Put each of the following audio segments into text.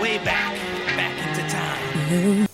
way back, back into time.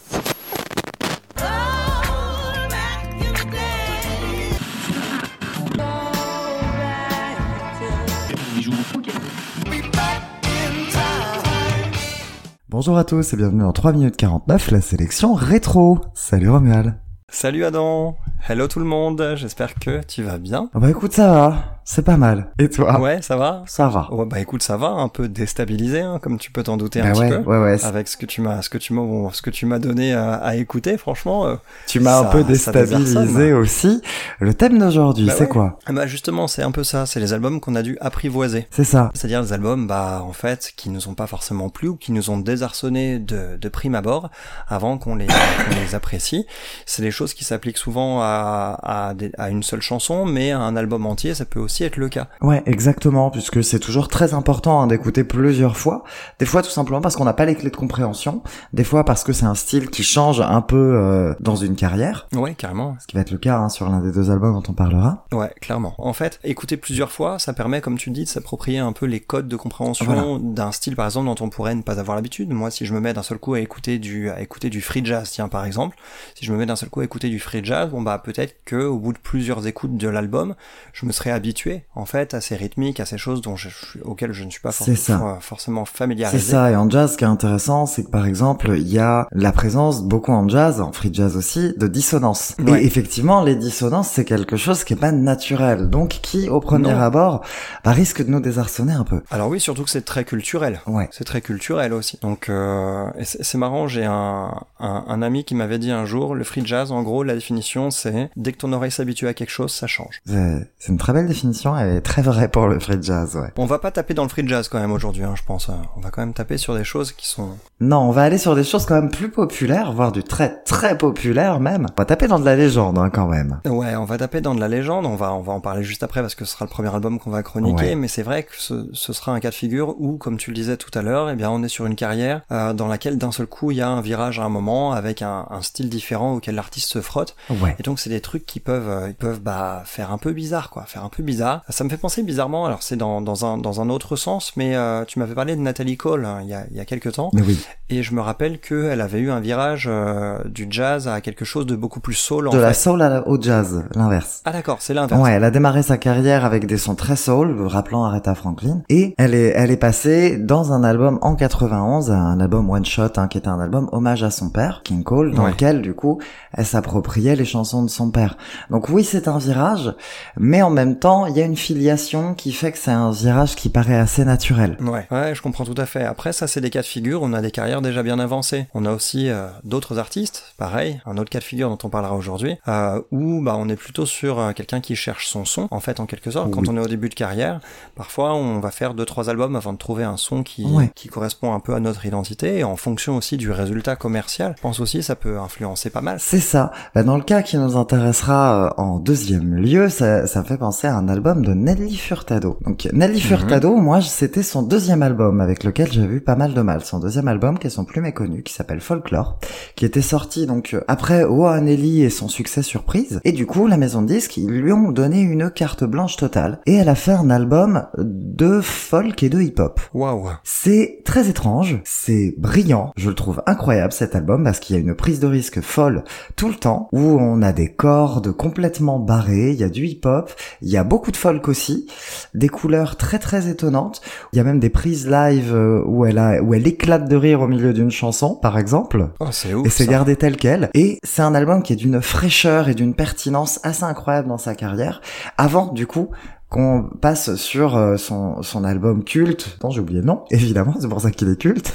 Bonjour à tous et bienvenue en 3 minutes 49, la sélection rétro. Salut Romuald. Salut Adam, hello tout le monde, j'espère que tu vas bien. Bah écoute, ça va, c'est pas mal. Et toi Ouais, ça va Ça va. Ouais, bah écoute, ça va, un peu déstabilisé, hein, comme tu peux t'en douter Bah un ouais, petit peu. ouais, ouais. Avec ce que tu m'as, ce que tu m'as, bon, ce que tu m'as donné à, à écouter, franchement. euh, Tu m'as un peu déstabilisé aussi. Le thème d'aujourd'hui, Bah c'est ouais. quoi ah bah justement, c'est un peu ça, c'est les albums qu'on a dû apprivoiser. C'est ça. C'est-à-dire les albums, bah en fait, qui nous ont pas forcément plu ou qui nous ont désarçonnés de, de prime abord avant qu'on les, qu'on les apprécie. C'est des choses qui s'appliquent souvent à, à, à une seule chanson, mais à un album entier, ça peut aussi être le cas. Ouais, exactement, puisque c'est toujours très important hein, d'écouter plusieurs fois. Des fois tout simplement parce qu'on n'a pas les clés de compréhension. Des fois parce que c'est un style qui change un peu euh, dans une carrière. Ouais, carrément. Ce qui va être le cas hein, sur l'un des deux albums dont on parlera. Ouais, clairement. En fait, écouter plusieurs fois, ça permet, comme tu dis, de s'approprier un peu les codes de compréhension Voilà. d'un style, par exemple, dont on pourrait ne pas avoir l'habitude. Moi, si je me mets d'un seul coup à écouter du, à écouter du free jazz, tiens, par exemple, si je me mets d'un seul coup à écouter du free jazz, bon bah peut-être que au bout de plusieurs écoutes de l'album, je me serais habitué, en fait, à ces rythmiques, à ces choses dont je, auxquelles je ne suis pas C'est ça. forcément, forcément C'est familiarisé. ça, et en jazz, ce qui est intéressant, c'est que par exemple, il y a la présence, beaucoup en jazz, en free jazz aussi, de dissonances. Ouais. Et effectivement, les dissonances, c'est quelque chose qui est pas naturel, donc qui, au premier Non. abord, bah, risque de nous désarçonner un peu. Alors oui, surtout que c'est très culturel. Ouais. C'est très culturel aussi. Donc euh, c'est c'est marrant, j'ai un, un, un ami qui m'avait dit un jour, le free jazz, en gros, la définition c'est dès que ton oreille s'habitue à quelque chose, ça change. C'est c'est une très belle définition, elle est très vraie pour le free jazz, ouais. On va pas taper dans le free jazz quand même aujourd'hui, hein, je pense. On va quand même taper sur des choses qui sont... Non, on va aller sur des choses quand même plus populaires, voire du très très populaire même. On va taper dans de la légende, hein, quand même. Ouais, on va taper dans de la légende, on va, on va en parler juste après parce que ce sera le premier album qu'on va chroniquer, Ouais. mais c'est vrai que ce, ce sera un cas de figure où, comme tu le disais tout à l'heure, eh bien on est sur une carrière euh, dans laquelle d'un seul coup il y a un virage à un moment avec un, un style différent auquel l'artiste se frotte. Ouais. Et donc c'est des trucs qui peuvent, euh, ils peuvent bah faire un peu bizarre quoi, faire un peu bizarre. Ça me fait penser bizarrement. Alors c'est dans, dans un dans un autre sens, mais euh, tu m'avais parlé de Nathalie Cole hein, il y a il y a quelques temps, oui. et je me rappelle que elle avait eu un virage euh, du jazz à quelque chose de beaucoup plus soul en De la soul à la- au jazz, l'inverse. Ah d'accord, c'est l'inverse. Ouais, elle a démarré sa carrière avec des sons très soul, rappelant Aretha Franklin, et elle est, elle est passée dans un album en 91, un album one shot, hein, qui était un album hommage à son père, King Cole, dans Ouais. lequel du coup elle s'appropriait les chansons de son père. Donc oui, c'est un virage, mais en même temps, il y a une filiation qui fait que c'est un virage qui paraît assez naturel. Ouais, ouais, je comprends tout à fait. Après, ça, c'est des cas de figure. On a des carrières déjà bien avancées. On a aussi euh, d'autres artistes, pareil, un autre cas de figure dont on parlera aujourd'hui, euh, où bah on est plutôt sur euh, quelqu'un qui cherche son son, en fait, en quelque sorte. Quand on est au début de carrière, parfois, on va faire deux trois albums avant de trouver un son qui Ouais. qui correspond un peu à notre identité, et en fonction aussi du résultat commercial. Je pense aussi ça peut influencer pas mal. C'est ça. Bah, dans le cas qui nous intéressera euh, en deuxième lieu, ça, ça me fait penser à un album de Nelly Furtado. Donc Nelly Furtado, moi, c'était son deuxième album avec lequel j'ai vu pas mal de mal. Son deuxième album qui est son plus méconnu, qui s'appelle Folklore, qui était sorti donc euh, après Oh Nelly et son succès surprise. Et du coup, la maison de disques, ils lui ont donné une carte blanche totale. Et elle a fait un album de folk et de hip-hop. Waouh. C'est très étrange, c'est brillant, je le trouve incroyable cet album parce qu'il y a une prise de risque folle tout le temps où on a des cordes complètement barrées, il y a du hip-hop, il y a beaucoup de folk aussi, des couleurs très très étonnantes, il y a même des prises live euh, où elle a où elle éclate de rire au milieu d'une chanson par exemple. Oh, c'est ouf. Et c'est gardé tel quel. Et c'est un album qui est d'une fraîcheur et d'une pertinence assez incroyable dans sa carrière. Avant, du coup, qu'on passe sur euh, son, son album culte, non j'ai oublié le nom, évidemment, c'est pour ça qu'il est culte,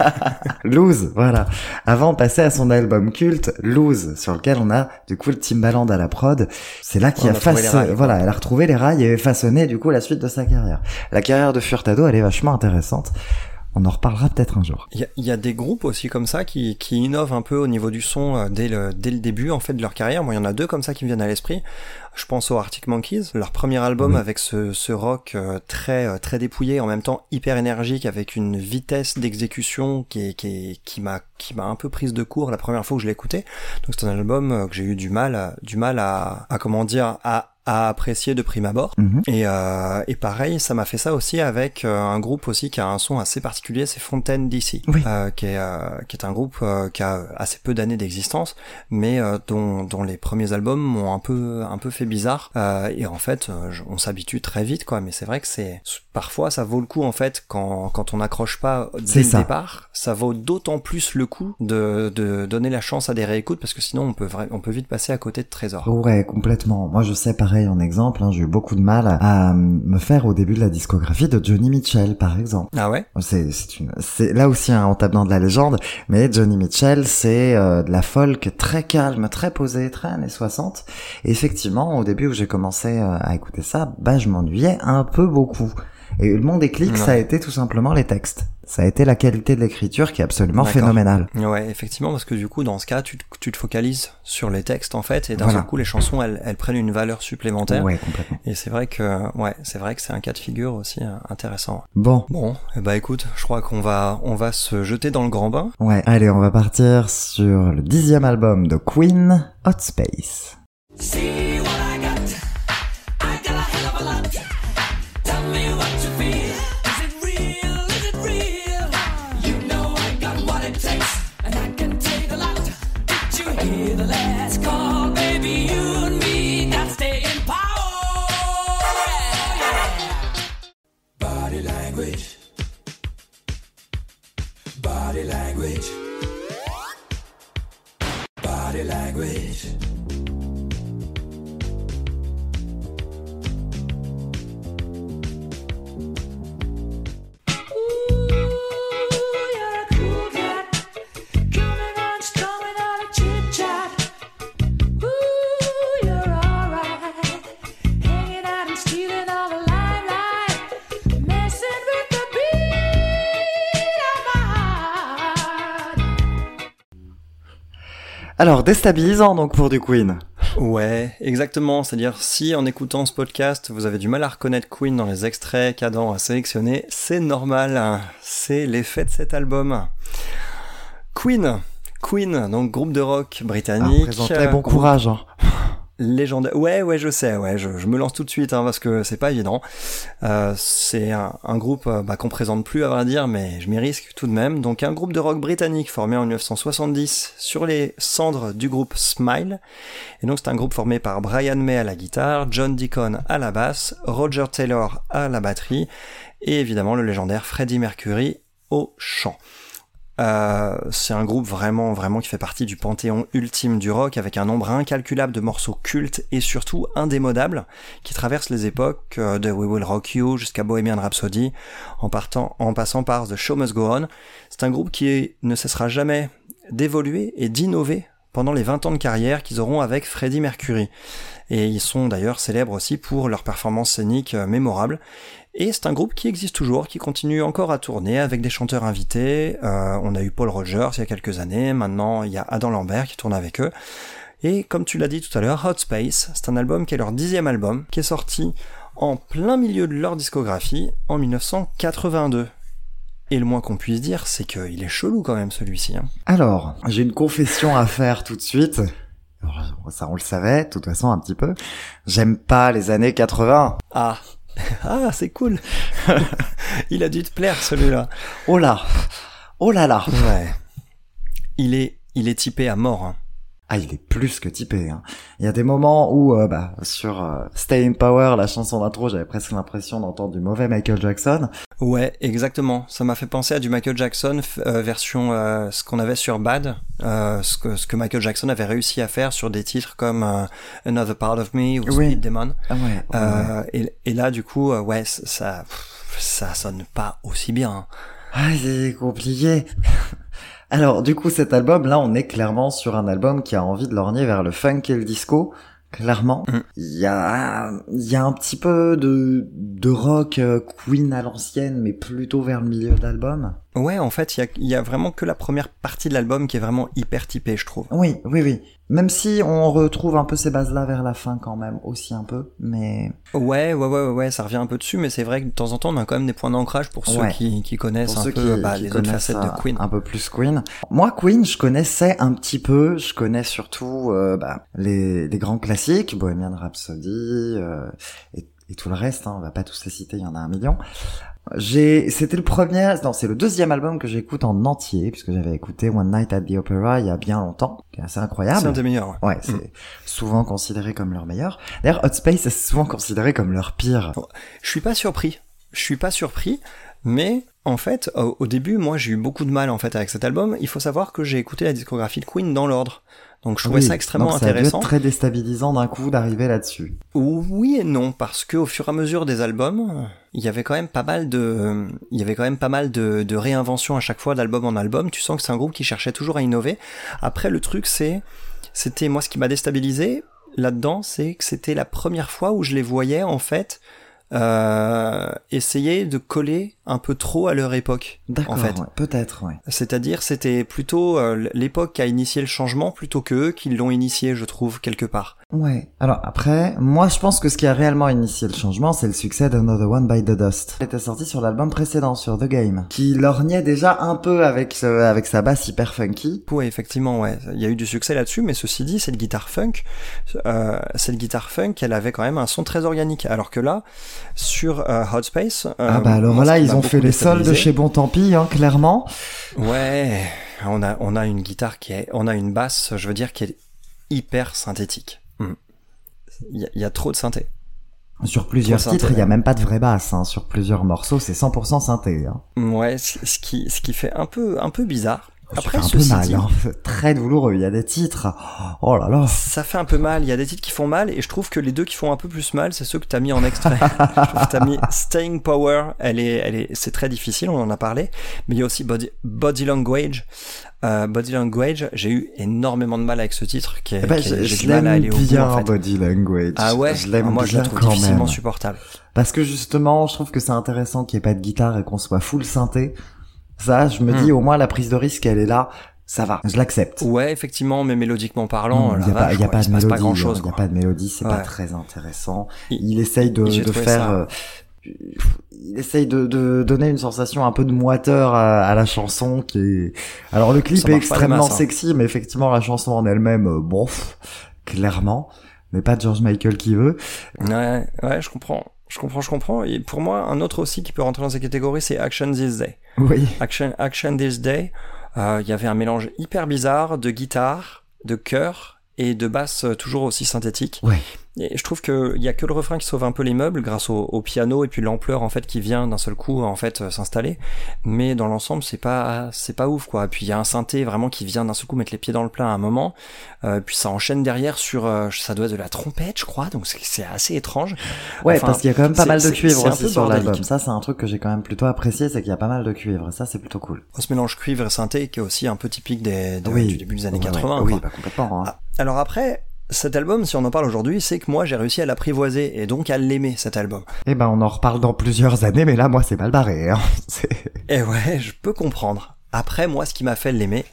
Lose, voilà. Avant de passer à son album culte, Lose, sur lequel on a du coup le Timbaland à la prod, c'est là qu'il On a a façonné, voilà, elle a retrouvé les rails et façonné du coup la suite de sa carrière. La carrière de Furtado, elle est vachement intéressante. On en reparlera peut-être un jour. Il y, y a des groupes aussi comme ça qui, qui innovent un peu au niveau du son euh, dès le, dès le début en fait de leur carrière. Moi, il y en a deux comme ça qui me viennent à l'esprit. Je pense aux Arctic Monkeys, leur premier album Oui. avec ce, ce rock euh, très euh, très dépouillé, en même temps hyper énergique, avec une vitesse d'exécution qui est, qui est, qui m'a qui m'a un peu prise de court la première fois que je l'ai écouté. Donc c'est un album que j'ai eu du mal du mal à, à comment dire à à apprécier de prime abord. Mhm. Et, euh, et pareil, ça m'a fait ça aussi avec euh, un groupe aussi qui a un son assez particulier, c'est Fontaine DC, Oui. euh, qui, est, euh, qui est un groupe euh, qui a assez peu d'années d'existence, mais euh, dont, dont les premiers albums m'ont un peu un peu fait bizarre. Euh, et en fait, je- on s'habitue très vite, quoi. Mais c'est vrai que c'est parfois ça vaut le coup en fait quand quand on n'accroche pas dès ça. le départ, ça vaut d'autant plus le coup de, de donner la chance à des réécoutes parce que sinon on peut on peut vite passer à côté de trésors. Ouais, complètement. Moi, je sais pareil en exemple. hein, j'ai eu beaucoup de mal à, me faire au début de la discographie de Johnny Mitchell, par exemple. Ah ouais? C'est, une, c'est là aussi un tape dans de la légende, mais Johnny Mitchell, c'est euh, de la folk très calme, très posée, très années 60. Et effectivement, au début où j'ai commencé euh, à écouter ça, bah je m'ennuyais un peu beaucoup. Et mon déclic, Ouais. ça a été tout simplement les textes. Ça a été la qualité de l'écriture qui est absolument phénoménale. Ouais, effectivement, parce que du coup, dans ce cas, tu te, tu te focalises sur les textes en fait, et d'un Voilà. seul coup, les chansons, elles, elles prennent une valeur supplémentaire. Ouais, complètement. Et c'est vrai que, ouais, c'est vrai que c'est un cas de figure aussi euh, intéressant. Bon, Bon, eh bah écoute, je crois qu'on va, on va se jeter dans le grand bain. ouais, allez, on va partir sur le dixième album de Queen, Hot Space. See Alors, déstabilisant donc pour du Queen. Ouais, exactement. C'est-à-dire, si en écoutant ce podcast, vous avez du mal à reconnaître Queen dans les extraits qu'Adam a sélectionnés, c'est normal. hein. C'est l'effet de cet album. Queen. Queen, donc groupe de rock Ah, britannique. euh, bon courage. Hein. Légendaire. Ouais, ouais, je sais, ouais, je, me lance tout de suite hein, parce que c'est pas évident. Euh, c'est un, un groupe euh, bah, qu'on présente plus à vrai dire, mais je m'y risque tout de même. Donc un groupe de rock britannique formé en 1970 sur les cendres du groupe Smile. Et donc c'est un groupe formé par Brian May à la guitare, John Deacon à la basse, Roger Taylor à la batterie et évidemment le légendaire Freddie Mercury au chant. Euh, c'est un groupe vraiment, vraiment qui fait partie du panthéon ultime du rock avec un nombre incalculable de morceaux cultes et surtout indémodables qui traversent les époques euh, de We Will Rock You jusqu'à Bohemian Rhapsody en, partant, en passant par The Show Must Go On. C'est un groupe qui ne cessera jamais d'évoluer et d'innover pendant les 20 ans de carrière qu'ils auront avec Freddie Mercury. Et ils sont d'ailleurs célèbres aussi pour leurs performances scéniques euh, mémorables. Et c'est un groupe qui existe toujours, qui continue encore à tourner avec des chanteurs invités. Euh, on a eu Paul Rogers il y a quelques années, maintenant il y a Adam Lambert qui tourne avec eux. Et comme tu l'as dit tout à l'heure, Hot Space, c'est un album qui est leur dixième album, qui est sorti en plein milieu de leur discographie en 1982. Et le moins qu'on puisse dire, c'est qu'il est chelou quand même celui-ci. hein. Alors, j'ai une confession à faire tout de suite. Ça, on le savait, de toute façon, un petit peu. J'aime pas les années 80. Ah, ah, c'est cool. il a dû te plaire celui-là. Oh là Oh là là Ouais. Il est, il est typé à mort. hein. Ah, il est plus que typé. Hein. Il y a des moments où, euh, bah, sur euh, Stay in Power, la chanson d'intro, j'avais presque l'impression d'entendre du mauvais Michael Jackson. Ouais, exactement. Ça m'a fait penser à du Michael Jackson euh, version euh, ce qu'on avait sur Bad, euh, ce, que, ce que Michael Jackson avait réussi à faire sur des titres comme Another Part of Me ou Oui. Speed Demon. Ah ouais. Euh, et, et là, du coup, ouais, ça, pff, ça sonne pas aussi bien. hein. Ah, c'est compliqué. Alors, du coup, cet album, là, on est clairement sur un album qui a envie de lorgner vers le funk et le disco. Clairement, Mm. il y a, il y a un petit peu de, de rock euh, Queen à l'ancienne, mais plutôt vers le milieu de l'album. Ouais, en fait, il y a, il y a vraiment que la première partie de l'album qui est vraiment hyper typée, je trouve. Oui, oui, oui. Même si on retrouve un peu ces bases-là vers la fin quand même, aussi un peu, mais Ouais, ouais, ouais, ouais, ça revient un peu dessus, mais c'est vrai que de temps en temps, on a quand même des points d'ancrage pour ceux Ouais. qui, qui connaissent pour un ceux peu qui, bah, qui les autres connaissent facettes de Queen. un peu plus Queen. Moi, Queen, je connaissais un petit peu. Je connais surtout euh, bah, les, les grands classiques, Bohemian Rhapsody euh, et, et tout le reste. Hein, on va pas tous les citer, il y en a un million. J'ai, c'était le premier, non, c'est le deuxième album que j'écoute en entier, puisque j'avais écouté One Night at the Opera il y a bien longtemps, qui est assez incroyable. C'est un des meilleurs. ouais. Ouais, c'est souvent considéré comme leur meilleur. D'ailleurs, Hot Space est souvent considéré comme leur pire. Je suis pas surpris. Je suis pas surpris, mais en fait, au, début, moi, j'ai eu beaucoup de mal en fait avec cet album. Il faut savoir que j'ai écouté la discographie de Queen dans l'ordre. Donc je trouvais Oui, ça extrêmement donc ça intéressant. être très déstabilisant d'un coup d'arriver là-dessus. Oui et non, parce que au fur et à mesure des albums, il y avait quand même pas mal de, il y avait quand même pas mal de, de réinventions à chaque fois d'album en album. Tu sens que c'est un groupe qui cherchait toujours à innover. Après, le truc, c'est, c'était moi ce qui m'a déstabilisé là-dedans, c'est que c'était la première fois où je les voyais en fait euh, essayer de coller un peu trop à leur époque. D'accord, En fait. ouais, peut-être, ouais. C'est-à-dire, c'était plutôt euh, l'époque qui a initié le changement plutôt que eux qui l'ont initié, je trouve, quelque part. Ouais. Alors après, moi je pense que ce qui a réellement initié le changement, c'est le succès d'Another One by the Dust. Il était sorti sur l'album précédent, sur The Game, qui lorgnait déjà un peu avec ce- avec sa basse hyper funky. Ouais, effectivement, ouais. Il y a eu du succès là-dessus, mais ceci dit, cette guitare funk, euh, cette guitare funk, elle avait quand même un son très organique. Alors que là, sur euh, Hot Space, euh, ah bah alors là, ils ont fait les soldes déstabilisé- chez Bon Tant Pis, hein, clairement. Ouais, on a on a une guitare qui est, on a une basse, je veux dire, qui est hyper synthétique. Hmm. Il y, a- il y a trop de synthé. Sur plusieurs Trop titres, il y a même pas de vraie basse. Hein. Sur plusieurs morceaux, c'est 100% synthé. Hein. Ouais, ce ce qui ce qui fait un peu un peu bizarre. Ça Après, fait un peu mal, dit, hein. Très douloureux. Il y a des titres. Oh là là. Ça fait un peu mal, il y a des titres qui font mal, et je trouve que les deux qui font un peu plus mal, c'est ceux que t'as mis en extrait. je trouve que t'as mis Staying Power, elle est, elle est, c'est très difficile, on en a parlé, mais il y a aussi Body, Body Language. Euh, Body Language, j'ai eu énormément de mal avec ce titre, qui est, ben, qui est- j'ai du mal à l'aime aller au bout, bien, en fait. Body Language. Ah ouais, je l'aime moi je la trouve difficilement même. supportable. Parce que justement, je trouve que c'est intéressant qu'il n'y ait pas de guitare et qu'on soit full synthé. Ça, je me Hmm. dis, au moins, la prise de risque, elle est là. Ça va. Je l'accepte. Ouais, effectivement, mais mélodiquement parlant, Il la n'y a, pas- y a pas de mélodie. pas grand chose, Il n'y a pas de mélodie, c'est pas très intéressant. Il- Il, essaye de, faire... euh, il essaye de, de donner une sensation un peu de moiteur à, à la chanson qui est... Alors le clip Ça est extrêmement hein. sexy, mais effectivement la chanson en elle-même, euh, bon, pff, clairement, mais pas George Michael qui veut. Ouais, ouais, je comprends. Je comprends, je comprends. Et pour moi, un autre aussi qui peut rentrer dans ces catégories, c'est Action This Day. Oui. Action, Action This Day, euh, il y avait un mélange hyper bizarre de guitare, de chœur et de basse euh, toujours aussi synthétique. Ouais. Et je trouve qu'il y a que le refrain qui sauve un peu les meubles grâce au, au piano et puis l'ampleur en fait qui vient d'un seul coup en fait euh, s'installer. Mais dans l'ensemble c'est pas c'est pas ouf quoi. Et puis il y a un synthé vraiment qui vient d'un seul coup mettre les pieds dans le plat à un moment. Euh, puis ça enchaîne derrière sur euh, ça doit être de la trompette je crois donc c'est- assez étrange. Ouais, Enfin, parce qu'il y a quand même pas mal de cuivre aussi sur l'album. Ça, c'est un truc que j'ai quand même plutôt apprécié, c'est qu'il y a pas mal de cuivre. Ça, c'est plutôt cool. Ce mélange cuivre et synthé qui est aussi un peu typique des, oui. du début des années Ouais, 80. ouais. Oui, bah, complètement. hein. Ah, Alors après, cet album, si on en parle aujourd'hui, c'est que moi j'ai réussi à l'apprivoiser et donc à l'aimer cet album. Eh ben, on en reparle dans plusieurs années, mais là, moi, c'est mal barré. Hein. C'est- Et ouais, je peux comprendre. Après, moi, ce qui m'a fait l'aimer,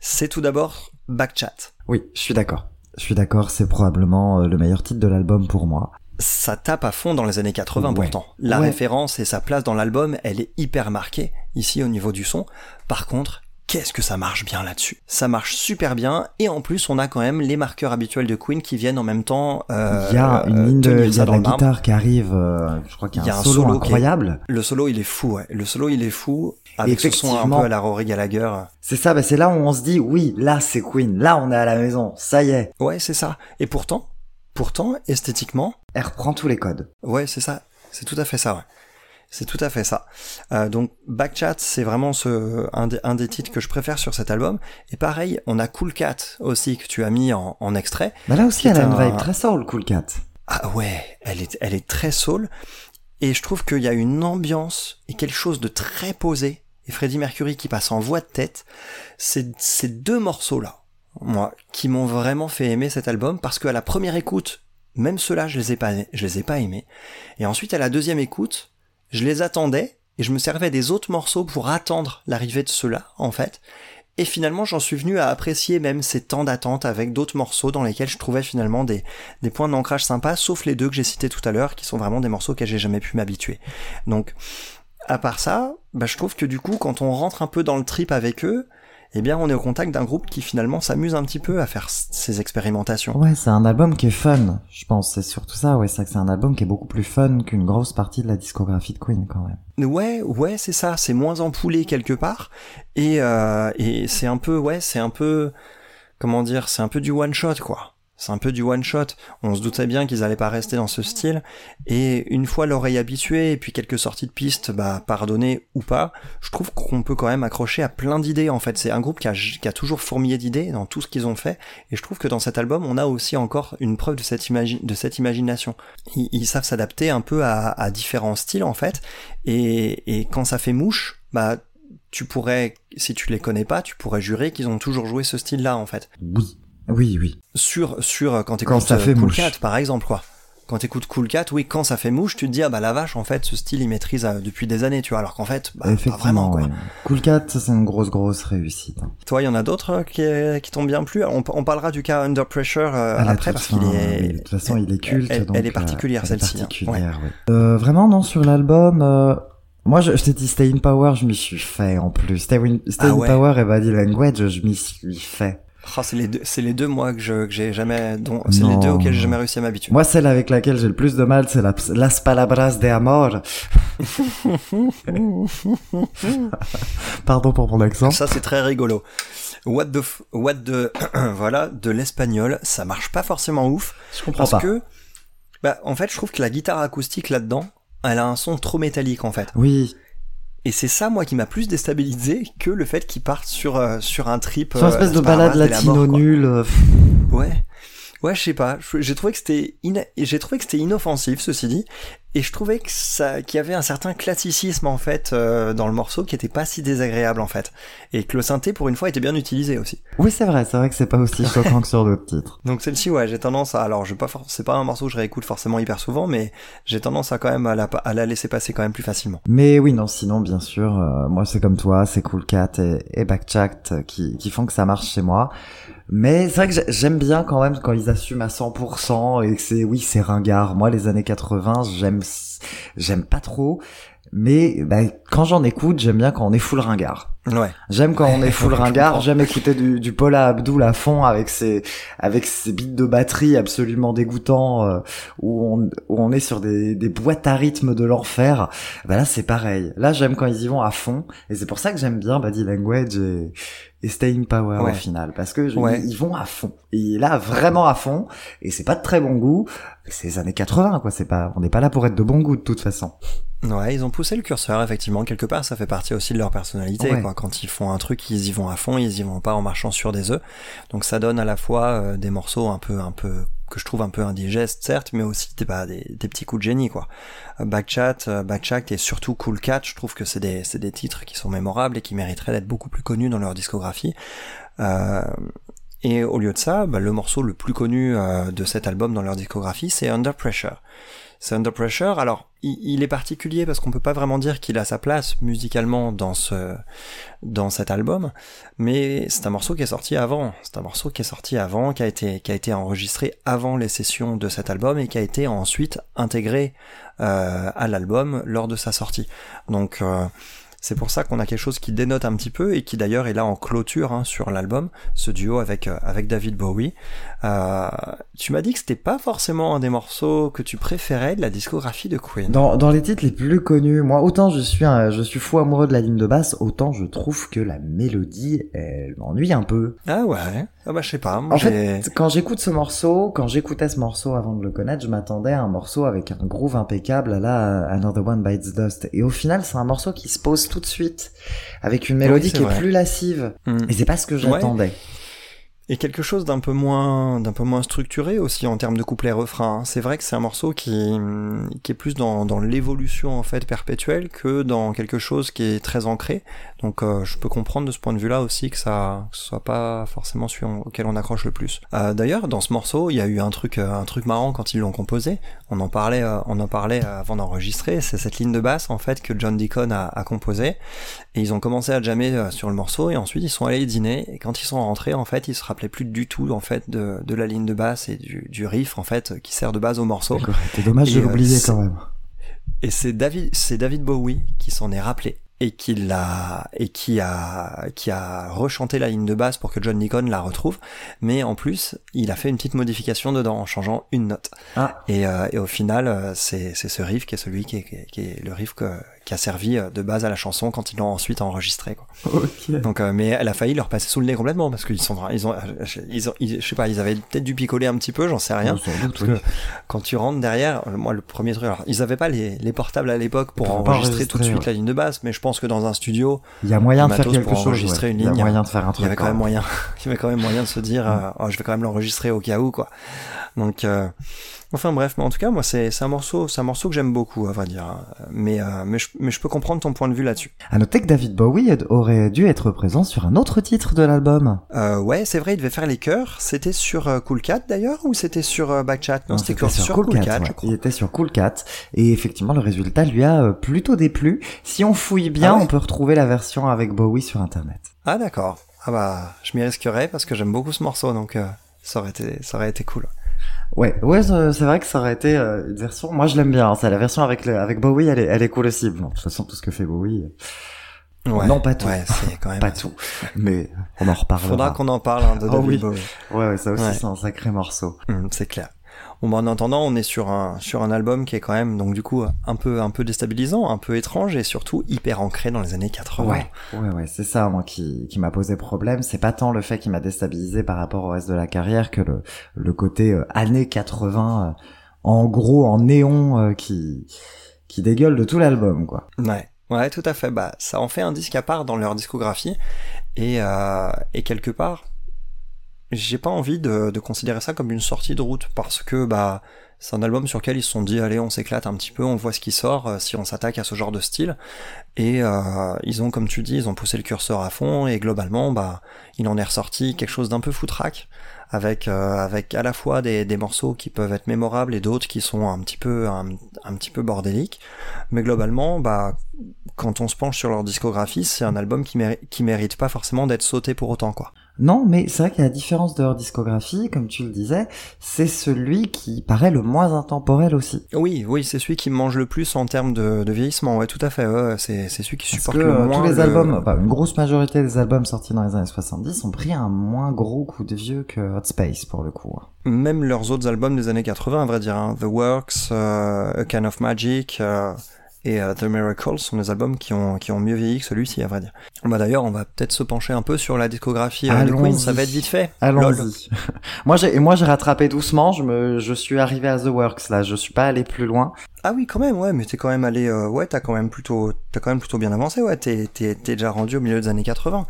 c'est tout d'abord Backchat. Oui, je suis d'accord. Je suis d'accord, c'est probablement euh, le meilleur titre de l'album pour moi. Ça tape à fond dans les années 80 Ouais. pourtant. La Ouais. référence et sa place dans l'album, elle est hyper marquée ici au niveau du son. Par contre, qu'est-ce que ça marche bien là-dessus Ça marche super bien et en plus on a quand même les marqueurs habituels de Queen qui viennent en même temps. euh, il y a une ligne de, y a la guitare qui arrive, euh, je crois qu'il y a un, solo, est- incroyable. Le solo il est fou, ouais. Le solo il est fou avec ce son un peu à la Rory Gallagher. C'est ça, bah, c'est là où on se dit, oui, là, c'est Queen. Là, on est à la maison. Ça y est. Ouais, c'est ça. Et pourtant, pourtant esthétiquement, Elle reprend tous les codes. ouais, c'est ça. C'est tout à fait ça. Ouais. C'est tout à fait ça. Euh, donc Backchat, c'est vraiment ce un des, un des titres que je préfère sur cet album. Et pareil, on a Cool Cat aussi que tu as mis en, en extrait. Bah, là aussi, elle a une un- vibe très soul, Cool Cat. Ah ouais, elle est, elle est très soul. Et je trouve qu'il y a une ambiance et quelque chose de très posé. Et Freddie Mercury qui passe en voix de tête. C'est ces deux morceaux-là, moi, qui m'ont vraiment fait aimer cet album parce qu'à la première écoute, même ceux-là, je les ai pas, je les ai pas aimés. Et ensuite, à la deuxième écoute, je les attendais et je me servais des autres morceaux pour attendre l'arrivée de ceux-là, en fait. Et finalement, j'en suis venu à apprécier même ces temps d'attente avec d'autres morceaux dans lesquels je trouvais finalement des, points d'ancrage sympas, sauf les deux que j'ai cités tout à l'heure, qui sont vraiment des morceaux que j'ai jamais pu m'habituer. Donc, à part ça, bah, je trouve que du coup, quand on rentre un peu dans le trip avec eux, eh bien, on est au contact d'un groupe qui finalement s'amuse un petit peu à faire ces expérimentations. Ouais, c'est un album qui est fun, je pense. C'est surtout ça, ouais. C'est que c'est un album qui est beaucoup plus fun qu'une grosse partie de la discographie de Queen, quand même. Ouais, ouais, c'est ça. C'est moins empoulé quelque part, et euh, et c'est un peu, ouais, c'est un peu, comment dire, c'est un peu du one shot, quoi. C'est un peu du one shot. On se doutait bien qu'ils allaient pas rester dans ce style. Et une fois l'oreille habituée et puis quelques sorties de pistes, bah pardonnées ou pas, je trouve qu'on peut quand même accrocher à plein d'idées. En fait, c'est un groupe qui a, toujours fourmillé d'idées dans tout ce qu'ils ont fait. Et je trouve que dans cet album, on a aussi encore une preuve de cette, imagination. Ils, savent s'adapter un peu à, à différents styles en fait. Et, et quand ça fait mouche, bah tu pourrais, si tu les connais pas, tu pourrais jurer qu'ils ont toujours joué ce style-là en fait Oui. Oui, oui. sur sur euh, quand t'écoutes Quand ça euh, fait Cool. Cat par exemple quoi. Quand t'écoutes Cool Cat, oui, quand ça fait mouche, tu te dis ah bah la vache en fait ce style il maîtrise euh, depuis des années, tu vois, alors qu'en fait bah, pas vraiment quoi. ouais. Cool Cat, c'est une grosse, grosse réussite. hein. Toi, il y en a d'autres qui, qui t'ont bien plu. On, on parlera du cas Under Pressure euh, À la après parce qu'il est de toute façon, il est culte. elle- donc, elle est particulière, celle-ci, hein. particulière, oui. Euh, vraiment, non, sur l'album, euh, moi, je, je t'ai dit Stay in Power, je m'y suis fait en plus. Stay in, Stay Ah in ouais. Power et Body Language, je m'y suis fait. Oh, c'est les deux, c'est les deux moi que je que j'ai jamais, dont c'est les deux auxquels j'ai jamais réussi à m'habituer. Moi, celle avec laquelle j'ai le plus de mal, c'est la, Las Palabras de Amor. Pardon pour mon accent. Ça c'est très rigolo. What the f- what the voilà de l'espagnol, ça marche pas forcément ouf. Je comprends Parce pas. que, bah, en fait, je trouve que la guitare acoustique là-dedans, elle a un son trop métallique en fait. Oui, Et c'est ça, moi, qui m'a plus déstabilisé que le fait qu'ils partent sur euh, sur un trip. c'est une euh, espèce de balade Arras de la latino nulle. euh, Ouais, ouais, je sais pas. J'ai trouvé que c'était et j'ai trouvé que c'était inoffensif, ceci dit. Et je trouvais que ça, qu'il y avait un certain classicisme en fait euh, dans le morceau qui était pas si désagréable en fait, et que le synthé pour une fois était bien utilisé aussi. Oui, c'est vrai, c'est vrai que c'est pas aussi choquant que sur d'autres titres. Donc celle-ci, ouais, j'ai tendance à, alors je vais pas, for- c'est pas un morceau que je réécoute forcément hyper souvent, mais j'ai tendance à quand même à la, à la laisser passer quand même plus facilement. Mais oui, non, sinon, bien sûr, euh, moi c'est comme toi, c'est Cool Cat et, et Backchat qui, qui font que ça marche chez moi. Mais c'est vrai que j'ai- j'aime bien quand même quand ils assument à 100% et que c'est, oui, c'est ringard. Moi, les années 80, j'aime, j'aime pas trop. Mais bah, quand j'en écoute, j'aime bien quand on est full ringard. Ouais. J'aime quand on est full ringard, j'aime écouter du, du Paula Abdul à fond avec ses avec ses beats de batterie absolument dégoûtants euh, où on où on est sur des, des boîtes à rythme de l'enfer. Bah là c'est pareil. Là j'aime quand ils y vont à fond et c'est pour ça que j'aime bien Body Language et, et Staying Power Ouais. au final parce que je- Ouais. ils, ils vont à fond. Et là vraiment à fond et c'est pas de très bon goût. C'est les années 80 quoi, c'est pas on n'est pas là pour être de bon goût de toute façon. Ouais, ils ont poussé le curseur, effectivement, quelque part, ça fait partie aussi de leur personnalité, Ouais. quoi. Quand ils font un truc, ils y vont à fond, ils y vont pas en marchant sur des œufs. Donc ça donne à la fois euh, des morceaux un peu, un peu, que je trouve un peu indigestes, certes, mais aussi des, bah, petits coups de génie, quoi. Euh, Backchat, euh, Backchat et surtout Cool Cat, je trouve que c'est des, titres qui sont mémorables et qui mériteraient d'être beaucoup plus connus dans leur discographie. Euh, et au lieu de ça, bah, le morceau le plus connu de cet album dans leur discographie, c'est Under Pressure. C'est Under Pressure. Alors, il, est particulier parce qu'on peut pas vraiment dire qu'il a sa place musicalement dans ce, dans cet album, mais c'est un morceau qui est sorti avant. C'est un morceau qui est sorti avant, qui a été, qui a été enregistré avant les sessions de cet album et qui a été ensuite intégré euh, à l'album lors de sa sortie. Donc, euh, c'est pour ça qu'on a quelque chose qui dénote un petit peu et qui d'ailleurs est là en clôture hein, sur l'album, ce duo avec euh, avec David Bowie. Euh, tu m'as dit que c'était pas forcément un des morceaux que tu préférais de la discographie de Queen. Dans, dans les titres les plus connus, moi, autant je suis un, je suis fou amoureux de la ligne de basse, autant je trouve que la mélodie, elle m'ennuie un peu. Ah ouais. Ah bah je sais pas. Moi, En fait, quand j'écoute ce morceau, quand j'écoutais ce morceau avant de le connaître, je m'attendais à un morceau avec un groove impeccable, à la Another One Bites Dust. Et au final, c'est un morceau qui se pose tout de suite, avec une mélodie c'est qui vrai. est plus lascive. Hmm. Et c'est pas ce que j'attendais. Et quelque chose d'un peu moins d'un peu moins structuré aussi en termes de couplet refrain. C'est vrai que c'est un morceau qui qui est plus dans, dans l'évolution en fait perpétuelle que dans quelque chose qui est très ancré. Donc euh, je peux comprendre de ce point de vue-là aussi que ça que soit pas forcément celui auquel on accroche le plus. Euh, D'ailleurs dans ce morceau il y a eu un truc euh, un truc marrant quand ils l'ont composé. On en parlait on en parlait avant d'enregistrer. C'est cette ligne de basse en fait que John Deacon a, a composé et ils ont commencé à jammer sur le morceau et ensuite ils sont allés dîner et quand ils sont rentrés en fait ils se plus du tout en fait de, de la ligne de basse et du, du riff en fait qui sert de base au morceau. C'est dommage Et, de euh, l'oublier quand même. Et c'est David, c'est David Bowie qui s'en est rappelé et qui l'a et qui a qui a rechanté la ligne de basse pour que John Deacon la retrouve. Mais en plus, il a fait une petite modification dedans en changeant une note. Ah. Et, euh, et au final, euh, c'est c'est ce riff qui est celui qui est, qui est- qui est le riff que- qui a servi euh, de base à la chanson quand ils l'ont ensuite enregistré. Quoi. Donc, euh, mais elle a failli leur passer sous le nez complètement parce qu'ils sont, ils ont, euh, ils ont, ils- je sais pas, ils avaient peut-être dû picoler un petit peu, j'en sais rien. Doute, oui. quand tu rentres derrière, moi le premier truc, alors ils avaient pas les, les portables à l'époque pour enregistrer tout de suite ouais. la ligne de basse, mais je pense que dans un studio, Il y a moyen de faire quelque chose. enregistrer ouais. une Il y a ligne, moyen de faire un il truc. y avait quand même moyen, il y avait quand même moyen de se dire, euh, oh, je vais quand même l'enregistrer au cas où quoi. Donc, euh, enfin bref, mais en tout cas moi c'est un morceau, c'est un morceau que j'aime beaucoup à vrai dire, hein. mais euh, mais je, mais je peux comprendre ton point de vue là-dessus. À noter que David Bowie aurait dû être présent sur un autre titre de l'album. Euh, ouais, c'est vrai, il devait faire les chœurs. C'était sur euh, Cool Cat d'ailleurs ou c'était sur euh, Backchat? Non, c'était sur, sur Cool Cat, ouais. je crois. Il était sur Cool Cat. Et effectivement, le résultat lui a euh, plutôt déplu. Si on fouille bien, Ah ouais on peut retrouver la version avec Bowie sur Internet. Ah d'accord. Ah bah, je m'y risquerais parce que j'aime beaucoup ce morceau, donc euh, ça aurait été, ça aurait été cool. Ouais, ouais, c'est vrai que ça aurait été euh, une version. Moi, je l'aime bien. hein. C'est la version avec le, avec Bowie, elle est, elle est cool aussi. Bon, de toute façon, tout ce que fait Bowie, euh, Ouais, Non, pas tout. Ouais, c'est quand même. pas tout. Mais on en reparlera. Faudra qu'on en parle hein, de Ah David oui. Bowie. Ouais, ouais, ça aussi, Ouais. c'est un sacré morceau. Hum, c'est clair. Bon, bah, en attendant, on est sur un sur un album qui est quand même donc du coup un peu un peu déstabilisant, un peu étrange et surtout hyper ancré dans les années 80. Ouais, ouais, ouais, c'est ça, moi, qui, qui m'a posé problème. C'est pas tant le fait qu'il m'a déstabilisé par rapport au reste de la carrière que le, le côté euh, années 80, euh, en gros, en néon, euh, qui, qui dégueule de tout l'album, quoi. Ouais, ouais, tout à fait. Bah, ça en fait un disque à part dans leur discographie et euh, et quelque part, j'ai pas envie de, de considérer ça comme une sortie de route parce que bah c'est un album sur lequel ils se sont dit allez on s'éclate un petit peu, on voit ce qui sort euh, si on s'attaque à ce genre de style. Et euh, ils ont comme tu dis ils ont poussé le curseur à fond et globalement bah il en est ressorti quelque chose d'un peu foutraque avec euh, avec à la fois des, des morceaux qui peuvent être mémorables et d'autres qui sont un petit peu un, un petit peu bordéliques. Mais globalement bah quand on se penche sur leur discographie c'est un album qui, méri- qui mérite pas forcément d'être sauté pour autant quoi Non, mais c'est vrai qu'à la différence de leur discographie, comme tu le disais, c'est celui qui paraît le moins intemporel aussi. Oui, oui, c'est celui qui mange le plus en termes de, de vieillissement, ouais, tout à fait, ouais, c'est, c'est celui qui Parce supporte que le euh, moins tous les le- albums, enfin, une grosse majorité des albums sortis dans les années 70 ont pris un moins gros coup de vieux que Hot Space, pour le coup. Même leurs autres albums des années 80, à vrai dire, hein, The Works, euh, A Kind of Magic euh, et euh, The Miracles sont des albums qui ont, qui ont mieux vieilli que celui-ci, à vrai dire. Bah d'ailleurs, on va peut-être se pencher un peu sur la discographie euh, de. Queen, ça va être vite fait. Allons-y. moi, j'ai, moi, j'ai rattrapé doucement. Je me, je suis arrivé à The Works là. Je suis pas allé plus loin. Ah oui, quand même, ouais, mais t'es quand même allé, euh, ouais, t'as quand même plutôt, t'as quand même plutôt bien avancé, ouais, t'es, t'es, t'es déjà rendu au milieu des années 80.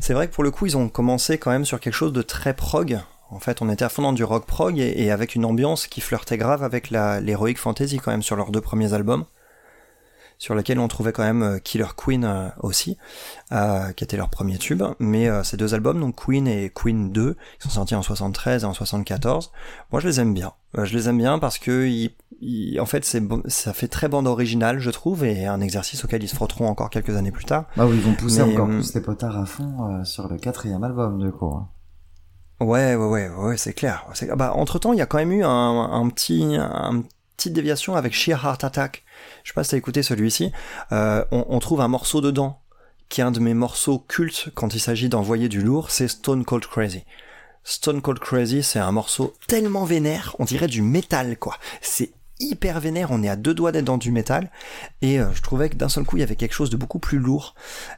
C'est vrai que pour le coup, ils ont commencé quand même sur quelque chose de très prog. En fait, on était à fond dans du rock prog et, et avec une ambiance qui flirtait grave avec la, l'heroic fantasy quand même sur leurs deux premiers albums, sur lesquels on trouvait quand même euh, Killer Queen euh, aussi, euh, qui était leur premier tube. Mais ces deux albums, donc Queen et Queen 2, qui sont sortis en 73 et en 74, moi je les aime bien. Je les aime bien parce que ils, ils- en fait c'est ça fait très bande originale je trouve et un exercice auquel ils se frotteront encore quelques années plus tard. Bah oui, ils vont pousser Mais, encore euh, plus les potards à fond euh, sur le quatrième album, du coup. hein. Ouais ouais ouais ouais c'est clair. C'est- Bah, entre temps il y a quand même eu un, un petit un petite déviation avec Sheer Heart Attack. Je sais pas si écouté celui-ci. Euh, on, on trouve un morceau dedans qui est un de mes morceaux cultes quand il s'agit d'envoyer du lourd, c'est Stone Cold Crazy. Stone Cold Crazy, c'est un morceau tellement vénère, on dirait du métal, quoi. C'est hyper vénère, on est à deux doigts d'être dans du métal, et euh, je trouvais que d'un seul coup il y avait quelque chose de beaucoup plus lourd.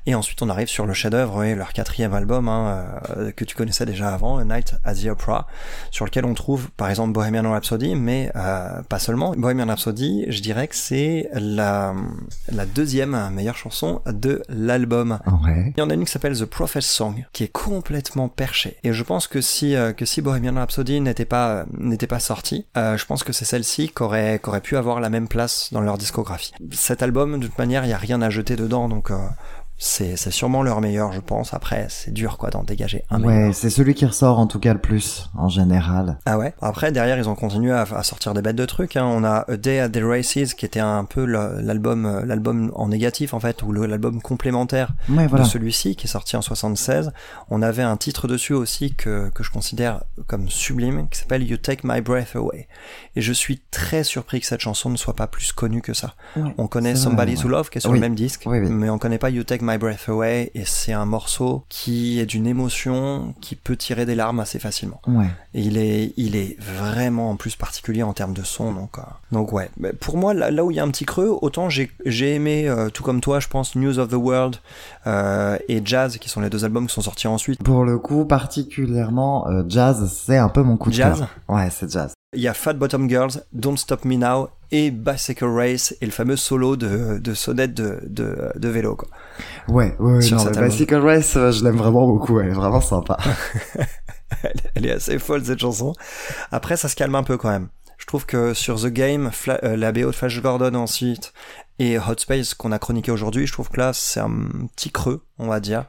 Et ensuite on arrive sur le chef-d'œuvre, leur quatrième album hein, euh, que tu connaissais déjà avant, A Night at the Opera, sur lequel on trouve par exemple Bohemian Rhapsody, mais euh, pas seulement. Bohemian Rhapsody, je dirais que c'est la, la deuxième meilleure chanson de l'album. Ouais. Il y en a une qui s'appelle The Prophet's Song, qui est complètement perchée. Et je pense que si que si Bohemian Rhapsody n'était pas n'était pas sorti, euh, je pense que c'est celle-ci qui aurait, qui aurait pu avoir la même place dans leur discographie. Cet album, de toute manière, il y a rien à jeter dedans, donc euh, c'est c'est sûrement leur meilleur, je pense. Après, c'est dur quoi d'en dégager un meilleur. Ouais, c'est celui qui ressort en tout cas le plus, en général. Ah ouais. Après derrière ils ont continué à, à sortir des bêtes de trucs. Hein. On a A Day at the Races qui était un peu le- l'album euh, l'album en négatif en fait ou le- l'album complémentaire Ouais, voilà. de celui-ci qui est sorti en 76. On avait un titre dessus aussi que que je considère comme sublime qui s'appelle You Take My Breath Away. Et je suis très surpris que cette chanson ne soit pas plus connue que ça. Ouais, On connaît Somebody to Love qui est sur Oui. le même disque, Oui, oui. mais on connaît pas You Take My Breath Away et c'est un morceau qui est d'une émotion qui peut tirer des larmes assez facilement. Ouais. Et il est, il est vraiment en plus particulier en termes de son, donc, euh, donc ouais. Mais pour moi, là, là où il y a un petit creux, autant j'ai, j'ai aimé, euh, tout comme toi, je pense, News of the World euh, et Jazz, qui sont les deux albums qui sont sortis ensuite. Pour le coup, particulièrement, euh, jazz, c'est un peu mon coup de Jazz cœur. Ouais, c'est jazz. Il y a Fat Bottom Girls, Don't Stop Me Now et Bicycle Race et le fameux solo de, de sonnette de, de, de vélo. Quoi. Ouais, ouais, ouais, Sur non. Bicycle Race, euh, je l'aime vraiment beaucoup, elle est vraiment sympa. Elle, elle est assez folle cette chanson. Après, ça se calme un peu quand même. Je trouve que sur The Game, Fla- euh, la BO de Flash Gordon ensuite et Hot Space qu'on a chroniqué aujourd'hui, je trouve que là c'est un petit creux, on va dire,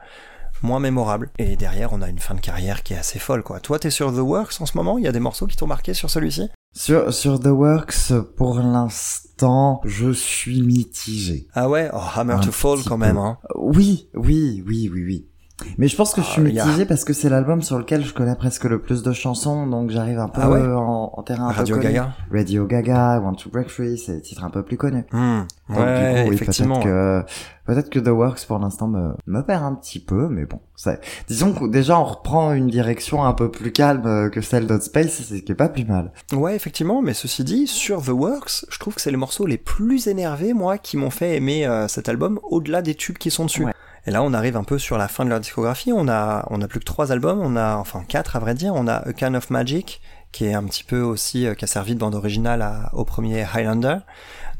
moins mémorable. Et derrière, on a une fin de carrière qui est assez folle, quoi. Toi, t'es sur The Works en ce moment? Il y a des morceaux qui t'ont marqué sur celui-ci? Sur, sur The Works, pour l'instant, je suis mitigé. Ah ouais? Oh, Hammer Un to Fall quand même, hein. Oui, oui, oui, oui, oui. Mais je pense que je suis Ah, a- mitigé parce que c'est l'album sur lequel je connais presque le plus de chansons, donc j'arrive un peu Ah ouais en, en terrain un Radio peu connu. Gaga Radio Gaga, Want to Break Free, c'est des titres un peu plus connus. Hmm, Donc, Ouais, du coup, oui, effectivement. Peut-être que, peut-être que The Works pour l'instant me, me perd un petit peu, mais bon, c'est, disons que déjà on reprend une direction un peu plus calme euh, que celle d'Hot Space, c'est ce qui est pas plus mal. Ouais, effectivement, mais ceci dit, sur The Works, je trouve que c'est les morceaux les plus énervés, moi, qui m'ont fait aimer euh, cet album, au-delà des tubes qui sont dessus. Ouais. Et là, on arrive un peu sur la fin de leur discographie. On a, on a plus que trois albums. On a, enfin quatre à vrai dire. On a A Kind of Magic, qui est un petit peu aussi, euh, qui a servi de bande originale à- au premier Highlander,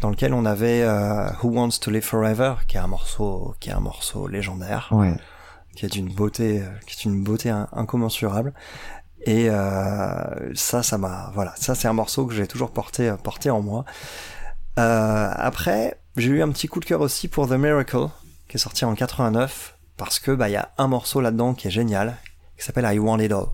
dans lequel on avait euh, Who Wants to Live Forever, qui est un morceau, qui est un morceau légendaire Ouais. qui est d'une beauté, euh, qui est une beauté in- incommensurable. Et euh, ça, ça m'a, voilà, ça c'est un morceau que j'ai toujours porté, porté en moi. Euh, après, j'ai eu un petit coup de cœur aussi pour The Miracle, qui est sorti en 89, parce que bah y a un morceau là-dedans qui est génial, qui s'appelle I Want It All.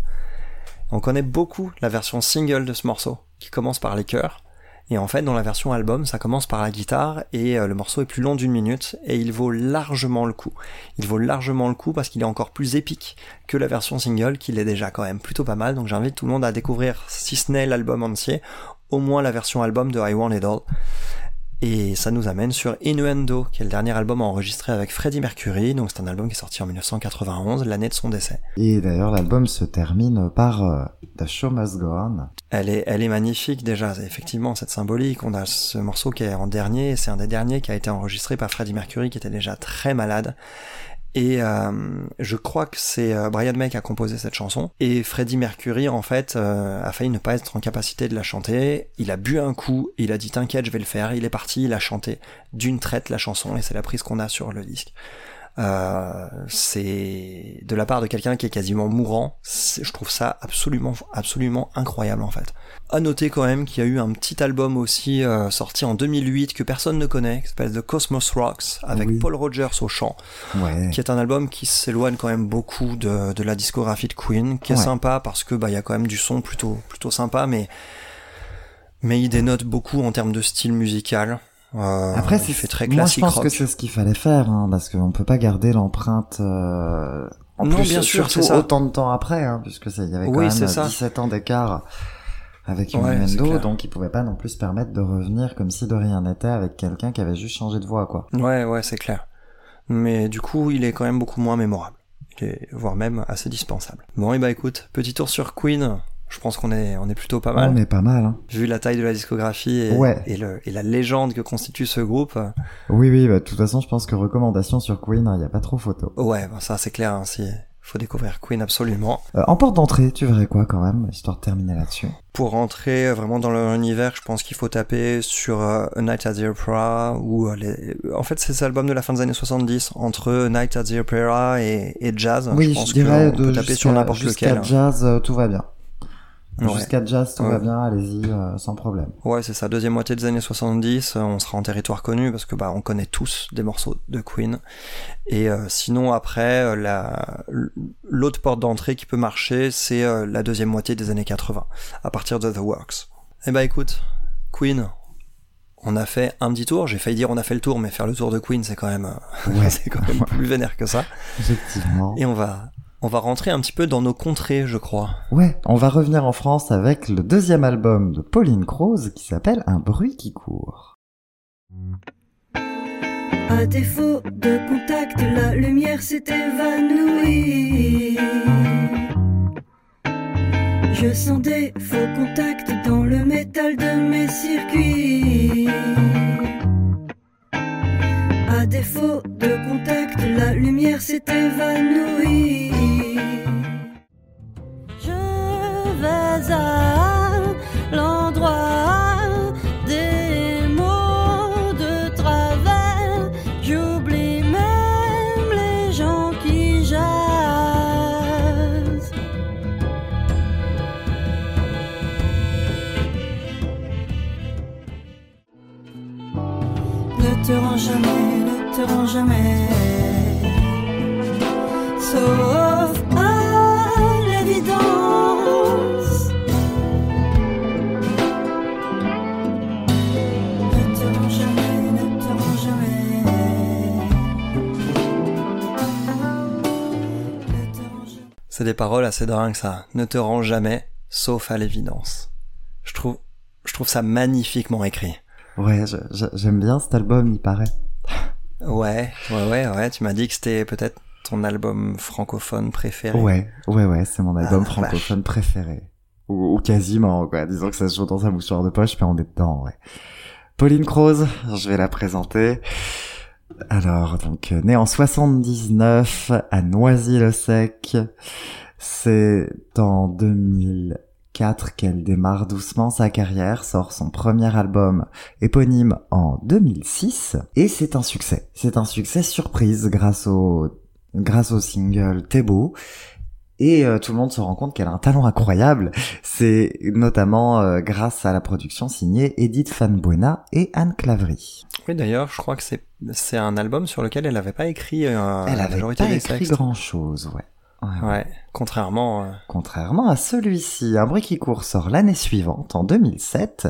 On connaît beaucoup la version single de ce morceau, qui commence par les chœurs. Et en fait, dans la version album, ça commence par la guitare et euh, le morceau est plus long d'une minute et il vaut largement le coup. Il vaut largement le coup parce qu'il est encore plus épique que la version single, qui l'est déjà quand même plutôt pas mal. Donc j'invite tout le monde à découvrir, si ce n'est l'album entier, au moins la version album de I Want It All. Et ça nous amène sur Innuendo, qui est le dernier album enregistré avec Freddie Mercury. Donc c'est un album qui est sorti en 1991, l'année de son décès. Et d'ailleurs, l'album se termine par euh, The Show Must Go On. Elle est, elle est magnifique déjà, effectivement, cette symbolique. On a ce morceau qui est en dernier, c'est un des derniers qui a été enregistré par Freddie Mercury, qui était déjà très malade. Et euh, je crois que c'est euh, Brian May qui a composé cette chanson. Et Freddie Mercury, en fait, euh, a failli ne pas être en capacité de la chanter. Il a bu un coup, il a dit t'inquiète, je vais le faire. Il est parti, il a chanté d'une traite la chanson, et c'est la prise qu'on a sur le disque. Euh, c'est de la part de quelqu'un qui est quasiment mourant. Je trouve ça absolument, absolument incroyable en fait. À noter quand même qu'il y a eu un petit album aussi euh, sorti en 2008 que personne ne connaît, qui s'appelle The Cosmos Rocks, avec Oui. Paul Rogers au chant, Ouais. qui est un album qui s'éloigne quand même beaucoup de, de la discographie de Queen, qui est Ouais. sympa parce que bah il y a quand même du son plutôt, plutôt sympa, mais mais il dénote beaucoup en termes de style musical. Euh, Après, c'est très moi je classique pense rock. que c'est ce qu'il fallait faire, hein, parce qu'on peut pas garder l'empreinte. Euh... En Non, plus, bien sûr, c'est autant de temps après, hein, puisque ça, il y avait quand Oui, même c'est ça. 17 ans d'écart avec Ouais, Innuendo, clair. donc il pouvait pas non plus se permettre de revenir comme si de rien n'était avec quelqu'un qui avait juste changé de voix, quoi. Ouais, ouais, c'est clair. Mais du coup, il est quand même beaucoup moins mémorable. Il est, voire même assez dispensable. Bon, et bah écoute, petit tour sur Queen. Je pense qu'on est, on est plutôt pas mal. On est pas mal. Hein. Vu la taille de la discographie et, Ouais. et, le, et la légende que constitue ce groupe. euh, Oui, oui, bah, de toute façon, je pense que recommandation sur Queen, il n'y a pas trop photo. Ouais, bon, ça c'est clair. Hein, si, faut découvrir Queen absolument. Euh, en porte d'entrée, tu verrais quoi quand même, histoire de terminer là-dessus? Pour rentrer vraiment dans leur univers, je pense qu'il faut taper sur euh, A Night at the Opera ou euh, les... en fait c'est ces albums de la fin des années 70 entre A Night at the Opera et, et jazz. Oui, je je, pense dirais qu'on peut de taper sur n'importe lequel. hein. jazz, euh, tout va bien. Ouais. Jusqu'à jazz, tout Ouais. va bien, allez-y, euh, sans problème. Ouais, c'est ça. Deuxième moitié des années 70, euh, on sera en territoire connu parce que bah on connaît tous des morceaux de Queen. Et euh, sinon après, euh, la l'autre porte d'entrée qui peut marcher, c'est euh, la deuxième moitié des années 80, à partir de The Works. Eh bah écoute, Queen, on a fait un petit tour. J'ai failli dire on a fait le tour, mais faire le tour de Queen, c'est quand même Ouais, c'est quand même plus vénère que ça. effectivement. Et on va on va rentrer un petit peu dans nos contrées, je crois. Ouais, on va revenir en France avec le deuxième album de Pauline Croze qui s'appelle Un bruit qui court. À défaut de contact, la lumière s'est évanouie. Je sens des faux contacts dans le métal de mes circuits. À défaut de contact, la lumière s'est évanouie. L'endroit des mots de travers. J'oublie même les gens qui jasent. Ne te rends jamais, ne te rends jamais. Sauf des paroles assez dingues ça. Ne te rends jamais, sauf à l'évidence. Je trouve je trouve ça magnifiquement écrit. Ouais, j'aime bien cet album, il paraît. Ouais, ouais, ouais, ouais. Tu m'as dit que c'était peut-être ton album francophone préféré. Ouais, ouais, ouais, c'est mon album Ah, francophone préféré. Ou, ou quasiment, quoi. Disons que ça se joue dans sa mouchoir de poche, mais on est dedans, ouais. Pauline Croze, je vais la présenter. Alors, donc, euh, née en 79 à Noisy-le-Sec. C'est en 2004 qu'elle démarre doucement sa carrière, sort son premier album éponyme en 2006, et c'est un succès. C'est un succès surprise grâce au, grâce au single T'es beau. Et euh, tout le monde se rend compte qu'elle a un talent incroyable. C'est notamment euh, grâce à la production signée Edith Van Buena et Anne Clavry. Oui, d'ailleurs, je crois que c'est c'est un album sur lequel elle n'avait pas écrit euh, Elle la avait majorité pas écrit textes. grand chose, ouais. Ouais, contrairement. euh, Contrairement à celui-ci, Un bruit qui court sort l'année suivante, en 2007.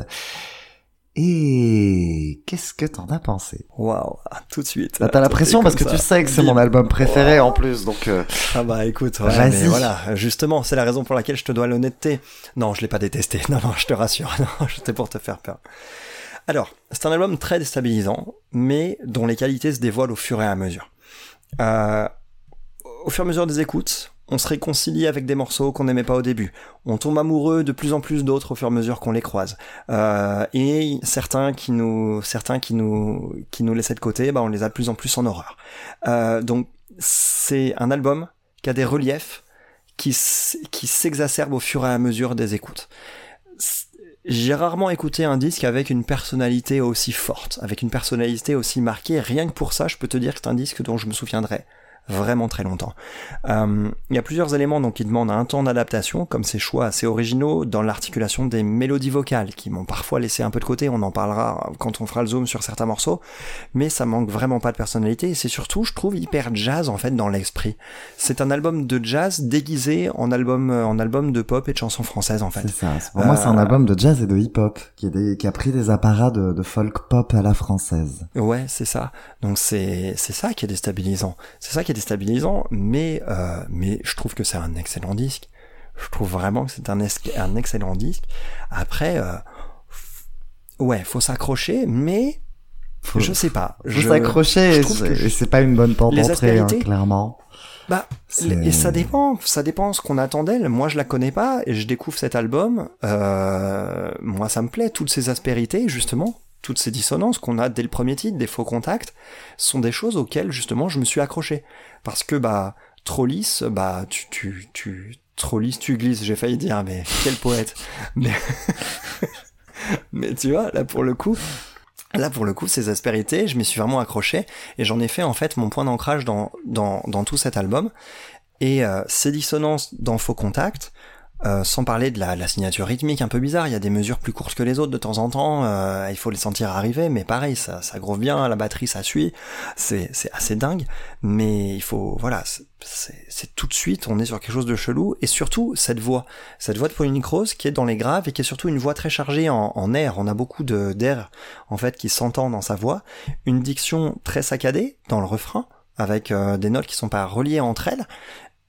Et qu'est-ce que t'en as pensé? Waouh, tout de suite. Bah, T'as la Tout est pression parce que tu sais que c'est mon album préféré Wow. en plus, donc euh, Ah bah écoute, ouais, Vas-y. mais voilà, justement, c'est la raison pour laquelle je te dois l'honnêteté. Non, je l'ai pas détesté. Non, non, je te rassure. Non, c'était pour te faire peur. Alors, c'est un album très déstabilisant, mais dont les qualités se dévoilent au fur et à mesure. Euh, au fur et à mesure des écoutes, on se réconcilie avec des morceaux qu'on n'aimait pas au début. On tombe amoureux de plus en plus d'autres au fur et à mesure qu'on les croise. Euh, et certains qui nous, certains qui nous, qui nous laissaient de côté, bah, on les a de plus en plus en horreur. Euh, donc, c'est un album qui a des reliefs qui, s'exacerbent au fur et à mesure des écoutes. J'ai rarement écouté un disque avec une personnalité aussi forte, avec une personnalité aussi marquée. Rien que pour ça, je peux te dire que c'est un disque dont je me souviendrai vraiment très longtemps. Euh, Il y a plusieurs éléments donc qui demandent un temps d'adaptation, comme ces choix assez originaux dans l'articulation des mélodies vocales, qui m'ont parfois laissé un peu de côté. On en parlera quand on fera le zoom sur certains morceaux, mais ça manque vraiment pas de personnalité. Et c'est surtout, je trouve, hyper jazz en fait dans l'esprit. C'est un album de jazz déguisé en album, euh, en album de pop et de chansons françaises en fait. c'est ça. Pour moi, c'est un Euh, album de jazz et de hip-hop qui, a pris des apparats de, de folk pop à la française. Ouais, c'est ça. Donc c'est c'est ça qui est déstabilisant. C'est ça qui est déstabilisant, mais euh, mais je trouve que c'est un excellent disque. Je trouve vraiment que c'est un, un excellent disque. Après, euh, ouais, faut s'accrocher, mais Faut, je sais pas. faut Je- s'accrocher c'est- pas une bonne porte d'entrée, hein, clairement. Bah, et ça dépend, ça dépend ce qu'on attend d'elle. Moi, je la connais pas et je découvre cet album. Euh, moi, ça me plaît. Toutes ces aspérités, justement, toutes ces dissonances qu'on a dès le premier titre, des faux contacts, sont des choses auxquelles justement je me suis accroché. Parce que bah, trop lisse, bah, tu, tu, tu, trop lisse, tu glisses. J'ai failli dire, mais quel poète. mais, mais tu vois, là pour le coup. Là, pour le coup, ces aspérités, je m'y suis vraiment accroché et j'en ai fait en fait mon point d'ancrage dans, dans, dans tout cet album. Et euh, ces dissonances dans Faux Contact, euh, sans parler de la, signature rythmique un peu bizarre, il y a des mesures plus courtes que les autres de temps en temps, euh, il faut les sentir arriver, mais pareil, ça, ça groove bien, la batterie ça suit, c'est assez dingue, mais il faut, voilà, c'est- tout de suite, on est sur quelque chose de chelou, et surtout cette voix, cette voix de Pauline Croze qui est dans les graves et qui est surtout une voix très chargée en, air, on a beaucoup d'air en fait qui s'entend dans sa voix, une diction très saccadée dans le refrain, avec euh, des notes qui sont pas reliées entre elles,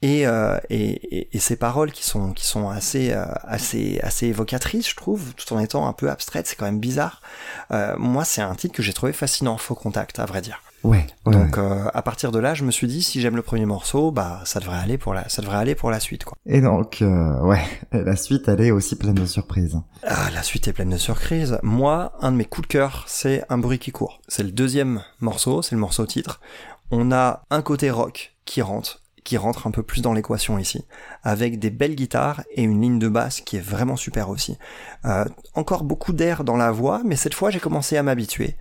et, euh, et, et, et ces paroles qui sont qui sont assez euh, assez assez évocatrices je trouve tout en étant un peu abstraites c'est quand même bizarre. Euh, moi c'est un titre que j'ai trouvé fascinant faux contact à vrai dire. Ouais, ouais, donc ouais. euh, à partir de là je me suis dit si j'aime le premier morceau bah ça devrait aller pour la ça devrait aller pour la suite quoi. Et donc, euh, ouais, la suite, elle est aussi pleine de surprises. ah la suite est pleine de surprises. Moi un de mes coups de cœur c'est un bruit qui court. C'est le deuxième morceau c'est le morceau titre. On a un côté rock qui rentre qui rentre un peu plus dans l'équation ici, avec des belles guitares et une ligne de basse qui est vraiment super aussi. Euh, encore beaucoup d'air dans la voix, mais cette fois j'ai commencé à m'habituer.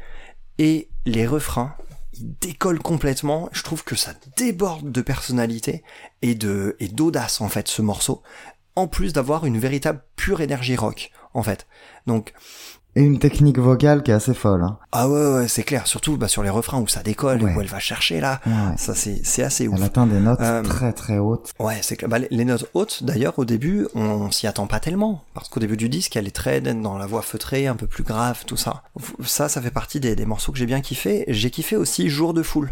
Et les refrains, ils décollent complètement. Je trouve que ça déborde de personnalité et de et d'audace en fait ce morceau. En plus d'avoir une véritable pure énergie rock en fait. Donc Et une technique vocale qui est assez folle. Hein. ah ouais ouais c'est clair, surtout bah, sur les refrains où ça décolle, Ouais. où elle va chercher là. Ouais. Ça c'est c'est assez ouf. Elle atteint des notes Euh, très très hautes. Ouais, c'est que bah, les- notes hautes, d'ailleurs, au début, on s'y attend pas tellement. Parce qu'au début du disque, elle est très dans la voix feutrée, un peu plus grave, tout ça. Ça, ça fait partie des, des morceaux que j'ai bien kiffé. J'ai kiffé aussi Jour de foule.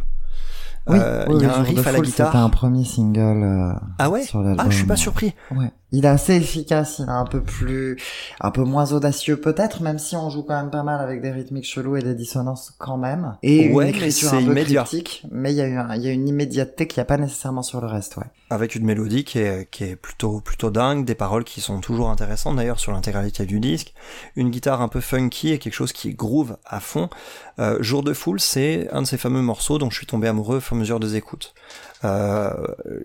Oui, Euh, oui, il y a un riff à la guitare. C'était un premier single euh, Ah ouais sur. Ah, je suis pas surpris. Ouais. Il est assez efficace, il est un peu plus, un peu moins audacieux peut-être, même si on joue quand même pas mal avec des rythmiques chelous et des dissonances quand même. Et Ouais, une mais écriture c'est un peu immédiat. mais il y a eu un- il y a une immédiateté qu'il n'y a pas nécessairement sur le reste, ouais. Avec une mélodie qui est, qui est plutôt, plutôt dingue, des paroles qui sont toujours intéressantes d'ailleurs sur l'intégralité du disque, une guitare un peu funky et quelque chose qui groove à fond. Euh, Jour de foule, c'est un de ces fameux morceaux dont je suis tombé amoureux au fur et à mesure des écoutes. Euh,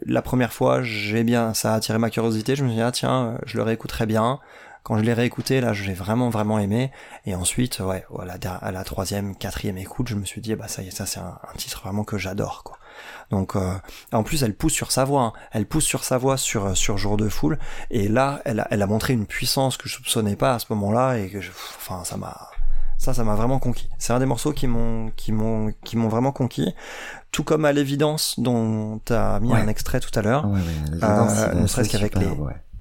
la première fois, j'ai bien, ça a attiré ma curiosité. Je me suis dit, ah tiens, je le réécouterai bien. Quand je l'ai réécouté, là, je l'ai vraiment, vraiment aimé. Et ensuite, ouais, à la, troisième, quatrième écoute, je me suis dit, bah ça y est, ça c'est un, titre vraiment que j'adore, quoi. Donc, euh, en plus, elle pousse sur sa voix. hein. Elle pousse sur sa voix sur sur Jour de foule. Et là, elle a, elle a montré une puissance que je soupçonnais pas à ce moment-là et que, je, enfin, ça m'a, ça, ça m'a vraiment conquis. C'est un des morceaux qui m'ont, qui m'ont, qui m'ont vraiment conquis. Tout comme à l'évidence dont t'as mis Ouais. un extrait tout à l'heure. Ouais, Euh, ne serait-ce qu'avec les-.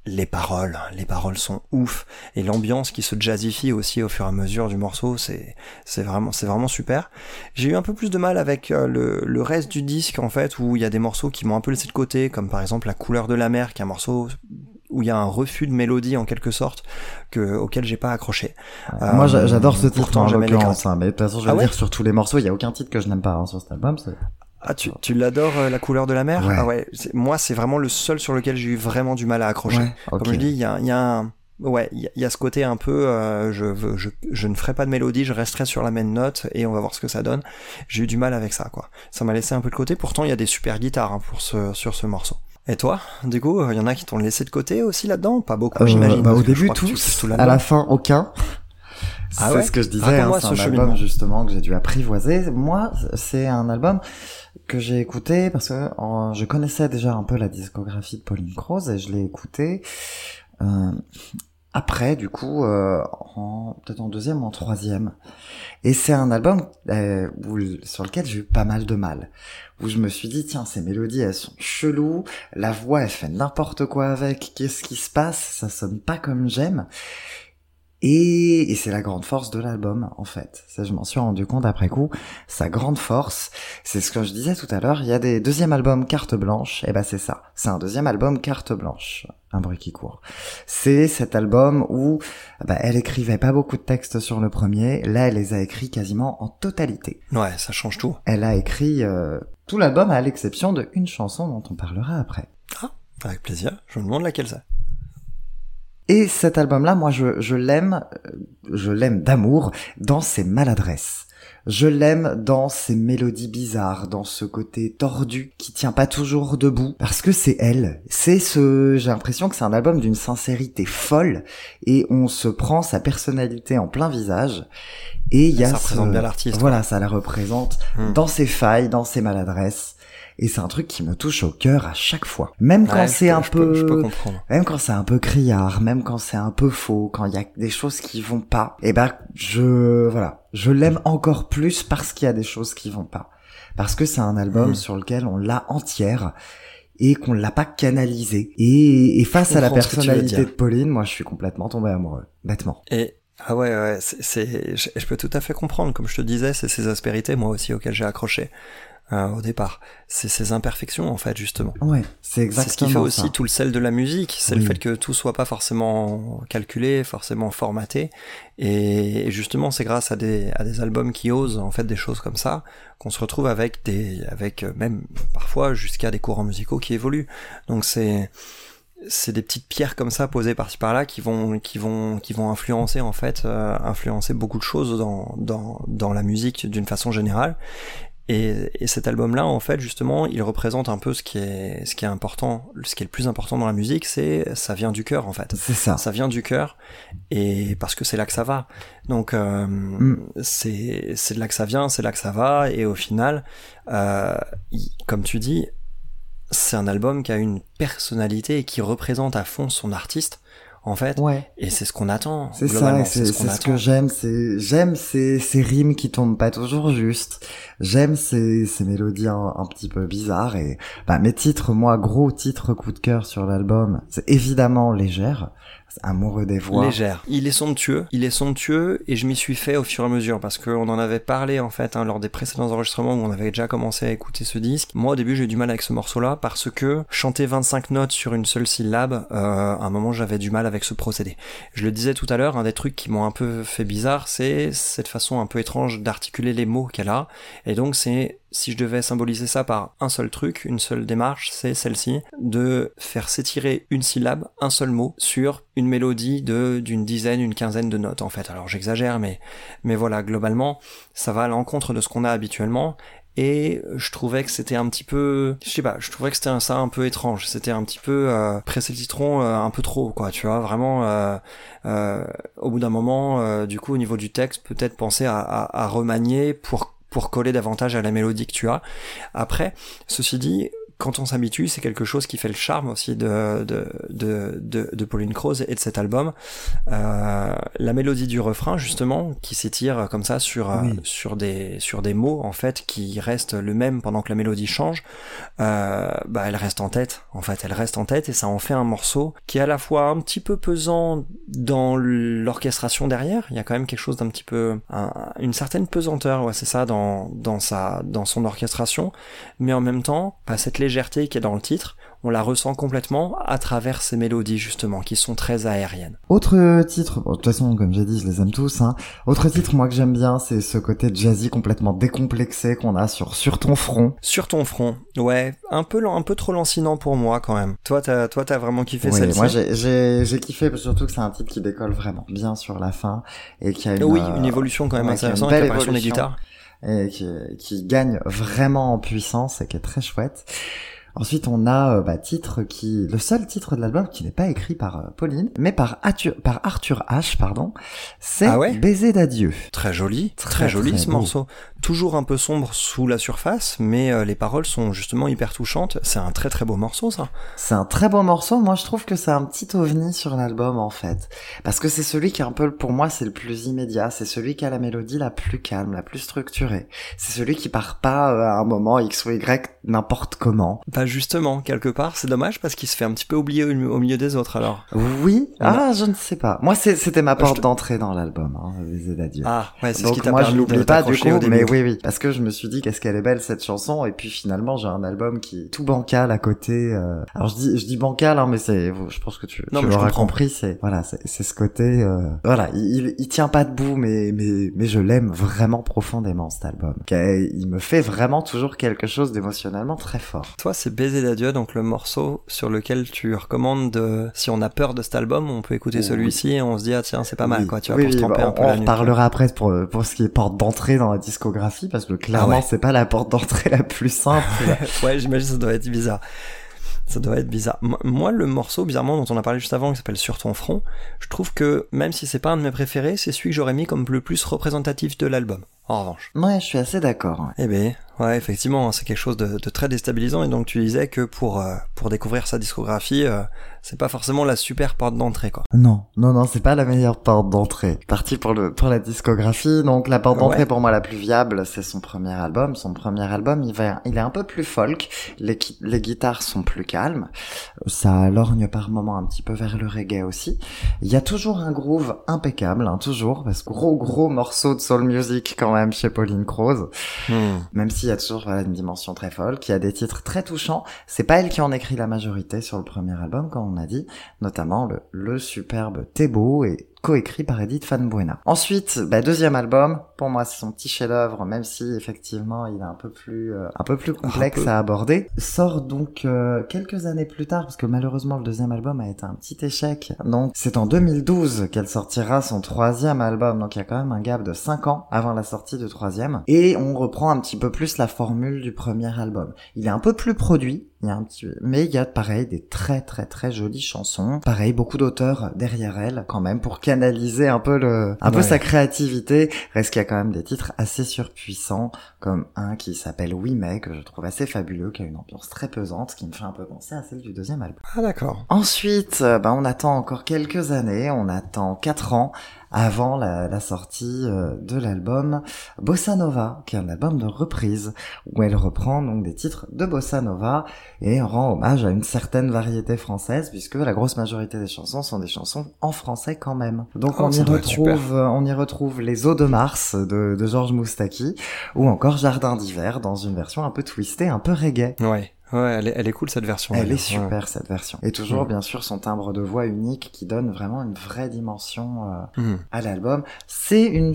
Les paroles, les paroles sont ouf et l'ambiance qui se jazzifie aussi au fur et à mesure du morceau, c'est c'est vraiment c'est vraiment super. J'ai eu un peu plus de mal avec euh, le, le reste du disque en fait où il y a des morceaux qui m'ont un peu laissé de côté comme par exemple La couleur de la mer qui est un morceau où il y a un refus de mélodie en quelque sorte que auquel j'ai pas accroché. Euh, Moi, j'a- j'adore ce titre pourtant, en j'aimais les l'occurrence, hein, mais de toute façon, je vais Ah ouais dire sur tous les morceaux, il y a aucun titre que je n'aime pas hein, sur cet album. Ah, tu, tu l'adores, euh, la couleur de la mer? Ouais. Ah ouais, moi c'est vraiment le seul sur lequel j'ai eu vraiment du mal à accrocher. Ouais. Comme je dis, il y a, il y a un... Ouais, il y, a- il y a ce côté un peu, euh, je, veux, je, je ne ferai pas de mélodie, je resterai sur la même note et on va voir ce que ça donne. J'ai eu du mal avec ça, quoi. Ça m'a laissé un peu de côté. Pourtant, il y a des super guitares hein, pour ce, sur ce morceau. Et toi, du coup, il y en a qui t'ont laissé de côté aussi là-dedans Pas beaucoup, Euh, j'imagine. bah, au début tous, tout à la fin aucun. Ah c'est ouais ce que je disais, hein, c'est ce un cheminement. album justement que j'ai dû apprivoiser. Moi, c'est un album que j'ai écouté parce que en- je connaissais déjà un peu la discographie de Pauline Croze et je l'ai écouté euh, après, du coup, euh, en, peut-être en deuxième ou en troisième. Et c'est un album euh, sur lequel j'ai eu pas mal de mal. Où je me suis dit, tiens, ces mélodies, elles sont cheloues. La voix, elle fait n'importe quoi avec. Qu'est-ce qui se passe? Ça sonne pas comme j'aime. Et, et c'est la grande force de l'album, en fait. Ça, je m'en suis rendu compte après coup. Sa grande force, c'est ce que je disais tout à l'heure, il y a des deuxièmes albums carte blanche, et ben c'est ça. C'est un deuxième album carte blanche. Un bruit qui court. C'est cet album où bah, elle écrivait pas beaucoup de textes sur le premier, là elle les a écrits quasiment en totalité. Ouais, ça change tout. Elle a écrit euh, tout l'album à l'exception de une chanson dont on parlera après. Ah, avec plaisir. Je me demande laquelle c'est. Et cet album-là, moi, je, je l'aime, euh, je l'aime d'amour dans ses maladresses. Je l'aime dans ses mélodies bizarres, dans ce côté tordu qui tient pas toujours debout, parce que c'est elle. C'est ce, j'ai l'impression que c'est un album d'une sincérité folle, et on se prend sa personnalité en plein visage. Et il y a Ça représente ce- bien l'artiste, Voilà, ça la représente Hmm. dans ses failles, dans ses maladresses. Et c'est un truc qui me touche au cœur à chaque fois. Même quand Ouais, c'est un je peux- peu, je peux comprendre. même quand c'est un peu criard, même quand c'est un peu faux, quand il y a des choses qui vont pas, et ben je voilà, je l'aime encore plus parce qu'il y a des choses qui vont pas, parce que c'est un album Mhm. sur lequel on l'a entière et qu'on l'a pas canalisé. Et, et face à la personnalité de. Pauline, moi je suis complètement tombé amoureux, bêtement. Et ah ouais, ouais, c'est, c'est- je, je peux tout à fait comprendre. Comme je te disais, c'est ces aspérités, moi aussi, auxquelles j'ai accroché euh, au départ. C'est ces imperfections, en fait, justement. Ouais, c'est C'est exactement ce qui fait aussi ça. tout le sel de la musique, c'est Oui. le fait que tout soit pas forcément calculé, forcément formaté. Et justement, c'est grâce à des, à des albums qui osent en fait des choses comme ça qu'on se retrouve avec des, avec euh, même parfois jusqu'à des courants musicaux qui évoluent. Donc c'est c'est des petites pierres comme ça posées par-ci par-là qui vont qui vont qui vont influencer en fait euh, influencer beaucoup de choses dans dans dans la musique d'une façon générale et, et cet album-là, en fait, justement, il représente un peu ce qui est, ce qui est important, ce qui est le plus important dans la musique, c'est ça vient du cœur, en fait. C'est ça. Ça vient du cœur, et parce que c'est là que ça va. Donc, euh, Mm. c'est c'est de là que ça vient, c'est là que ça va, et au final, euh, il- comme tu dis, c'est un album qui a une personnalité et qui représente à fond son artiste, en fait. Ouais. Et c'est ce qu'on attend. C'est ça, c'est ce que j'aime, c'est j'aime ces, ces rimes qui tombent pas toujours juste. J'aime ces, ces mélodies un, un petit peu bizarres et bah mes titres, moi gros titre coup de cœur sur l'album, c'est évidemment légère, amoureux des voix. Légère. Il est somptueux, il est somptueux et je m'y suis fait au fur et à mesure parce qu'on en avait parlé en fait hein, lors des précédents enregistrements où on avait déjà commencé à écouter ce disque. Moi au début j'ai eu du mal avec ce morceau-là parce que chanter 25 notes sur une seule syllabe, euh, à un moment j'avais du mal avec ce procédé. Je le disais tout à l'heure, un des trucs qui m'ont un peu fait bizarre, c'est cette façon un peu étrange d'articuler les mots qu'elle a. Et donc c'est si je devais symboliser ça par un seul truc, une seule démarche, c'est celle-ci, de faire s'étirer une syllabe, un seul mot, sur une mélodie de d'une dizaine, une quinzaine de notes en fait. Alors j'exagère, mais mais voilà, globalement, ça va à l'encontre de ce qu'on a habituellement. Et je trouvais que c'était un petit peu, je sais pas, je trouvais que c'était ça un peu étrange. C'était un petit peu euh, presser le citron euh, un peu trop, quoi. Tu vois, vraiment. euh, euh, au bout d'un moment, euh, du coup, au niveau du texte, peut-être penser à, à, à remanier pour pour coller davantage à la mélodie que tu as. Après, ceci dit, quand on s'habitue, c'est quelque chose qui fait le charme aussi de, de, de, de, de Pauline Croze et de cet album. Euh, la mélodie du refrain, justement, qui s'étire comme ça sur, euh, Oui. sur, des, sur des mots, en fait, qui restent le même pendant que la mélodie change, euh, bah, elle reste en tête. En fait, elle reste en tête et ça en fait un morceau qui est à la fois un petit peu pesant dans l'orchestration derrière. Il y a quand même quelque chose d'un petit peu, un- une certaine pesanteur, ouais, c'est ça, dans, dans sa, dans son orchestration. Mais en même temps, bah, cette légèreté qui est dans le titre, on la ressent complètement à travers ces mélodies, justement, qui sont très aériennes. Autre titre, bon, de toute façon, comme j'ai dit, je les aime tous. Hein. Autre titre, moi que j'aime bien, c'est ce côté jazzy complètement décomplexé qu'on a sur sur ton front. Sur ton front, ouais, un peu, un peu trop lancinant pour moi quand même. Toi, t'as, toi, t'as vraiment kiffé Oui, celle-ci. moi j'ai kiffé surtout que c'est un titre qui décolle vraiment bien sur la fin et qui a une oui, euh, une évolution quand même ouais, intéressante avec l'apparition des guitares. Et qui, qui gagne vraiment en puissance et qui est très chouette. Ensuite, on a euh, bah, titre qui, le seul titre de l'album qui n'est pas écrit par euh, Pauline, mais par Arthur, par Arthur H, pardon. C'est Ah ouais Baiser d'adieu. Très joli, très, Très, joli très ce beau. morceau. Toujours un peu sombre sous la surface, mais euh, les paroles sont justement hyper touchantes. C'est un très très beau morceau ça. C'est un très beau morceau. Moi, je trouve que c'est un petit ovni sur l'album, en fait. Parce que c'est celui qui est un peu, pour moi, c'est le plus immédiat. C'est celui qui a la mélodie la plus calme, la plus structurée. C'est celui qui part pas à un moment X ou Y n'importe comment. Bah justement, quelque part, c'est dommage parce qu'il se fait un petit peu oublier au, au milieu des autres alors. Oui, ah, je ne sais pas. Moi, c'était ma porte te- d'entrée dans l'album, hein, Baiser d'adieu. Ah, ouais, c'est ce qui t'a moi je l'oublie pas du coup, mais oui oui, parce que je me suis dit qu'est-ce qu'elle est belle cette chanson et puis finalement j'ai un album qui est tout bancal à côté. euh, Alors je dis je dis bancal hein, mais c'est je pense que tu, Non, tu l'auras compris, c'est voilà c'est ce côté euh, voilà il, il il tient pas debout mais mais mais je l'aime vraiment profondément cet album. Il me fait vraiment toujours quelque chose d'émotionnellement très fort. Toi, c'est Baiser d'adieu, donc le morceau sur lequel tu recommandes de, si on a peur de cet album, on peut écouter Oui. celui-ci et on se dit, ah tiens, c'est pas mal, Oui, quoi, tu vois, oui, pour se tremper bah, un peu on en nuit. reparlera après pour pour ce qui est porte d'entrée dans la discographie parce que clairement Ah ouais. c'est pas la porte d'entrée la plus simple. ouais, j'imagine que ça doit être bizarre. Ça doit être bizarre. Mo- Moi, le morceau, bizarrement, dont on a parlé juste avant, qui s'appelle Sur ton front, je trouve que, même si c'est pas un de mes préférés, c'est celui que j'aurais mis comme le plus représentatif de l'album. En revanche. ouais, je suis assez d'accord. ouais. Eh ben, ouais, effectivement, c'est quelque chose de, de très déstabilisant. Et donc, tu disais que pour, euh, pour découvrir sa discographie, euh, c'est pas forcément la super porte d'entrée, quoi. Non, non, non, c'est pas la meilleure porte d'entrée. Parti pour le pour la discographie, donc la porte d'entrée Ouais. pour moi la plus viable, c'est son premier album. Son premier album, il va, il est un peu plus folk. Les les guitares sont plus calmes. Ça lorgne par moments un petit peu vers le reggae aussi. Il y a toujours un groove impeccable, hein, toujours, parce que gros gros morceau de soul music quand même chez Pauline Croze. Hmm. Même s'il y a toujours une dimension très il y a des titres très touchants. C'est pas elle qui en écrit la majorité sur le premier album, comme on a dit, notamment le, le superbe Thébo et coécrit par Edith Van Buena. Ensuite, bah, deuxième album, pour moi c'est son petit chef-d'œuvre, même si effectivement il est un peu plus euh, un peu plus complexe peu. à aborder. Sort donc euh, quelques années plus tard, parce que malheureusement le deuxième album a été un petit échec. Donc c'est en 2012 qu'elle sortira son troisième album, donc il y a quand même un gap de 5 ans avant la sortie du troisième. Et on reprend un petit peu plus la formule du premier album. Il est un peu plus produit, il y a un petit, mais il y a pareil des très très très jolies chansons. Pareil, beaucoup d'auteurs derrière elle quand même pour canaliser un peu le, un peu sa créativité. Reste qu'il y a quand même des titres assez surpuissants comme un qui s'appelle Oui mais que je trouve assez fabuleux, qui a une ambiance très pesante, qui me fait un peu penser à celle du deuxième album. Ah, d'accord. Ensuite, euh, bah, on attend encore quelques années, on attend quatre ans avant la, la sortie euh, de l'album Bossa Nova, qui est un album de reprise, où elle reprend donc des titres de Bossa Nova et rend hommage à une certaine variété française, puisque la grosse majorité des chansons sont des chansons en français quand même. Donc Oh, on y retrouve, on y retrouve Les Eaux de Mars de, de Georges Moustaki, ou encore Jardin d'hiver dans une version un peu twistée, un peu reggae. Ouais. Ouais, elle est, elle est cool cette version. Elle est super cette version. Et toujours Mm. bien sûr son timbre de voix unique qui donne vraiment une vraie dimension euh. Hmm. à l'album. C'est une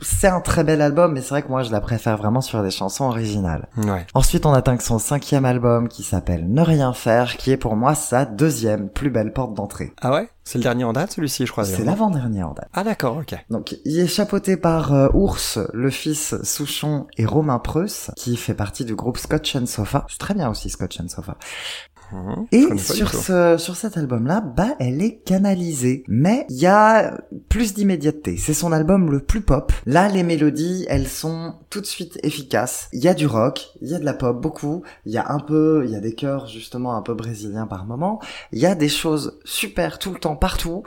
c'est un très bel album, mais c'est vrai que moi je la préfère vraiment sur des chansons originales. Ouais. Ensuite, on atteint son cinquième album qui s'appelle Ne rien faire, qui est pour moi sa deuxième plus belle porte d'entrée. Ah ouais? C'est le dernier en date, celui-ci, je crois. C'est l'avant-dernier en date. Ah d'accord, ok. Donc, il est chapeauté par euh, Ours, le fils Souchon et Romain Preuss, qui fait partie du groupe Scotch and Sofa. C'est très bien aussi Scotch and Sofa. Je Et sur ce, sur cet album-là, bah, elle est canalisée. Mais il y a plus d'immédiateté. C'est son album le plus pop. Là, les mélodies, elles sont tout de suite efficaces. Il y a du rock, il y a de la pop, beaucoup. Il y a un peu, il y a des chœurs, justement, un peu brésiliens par moment. Il y a des choses super tout le temps, partout.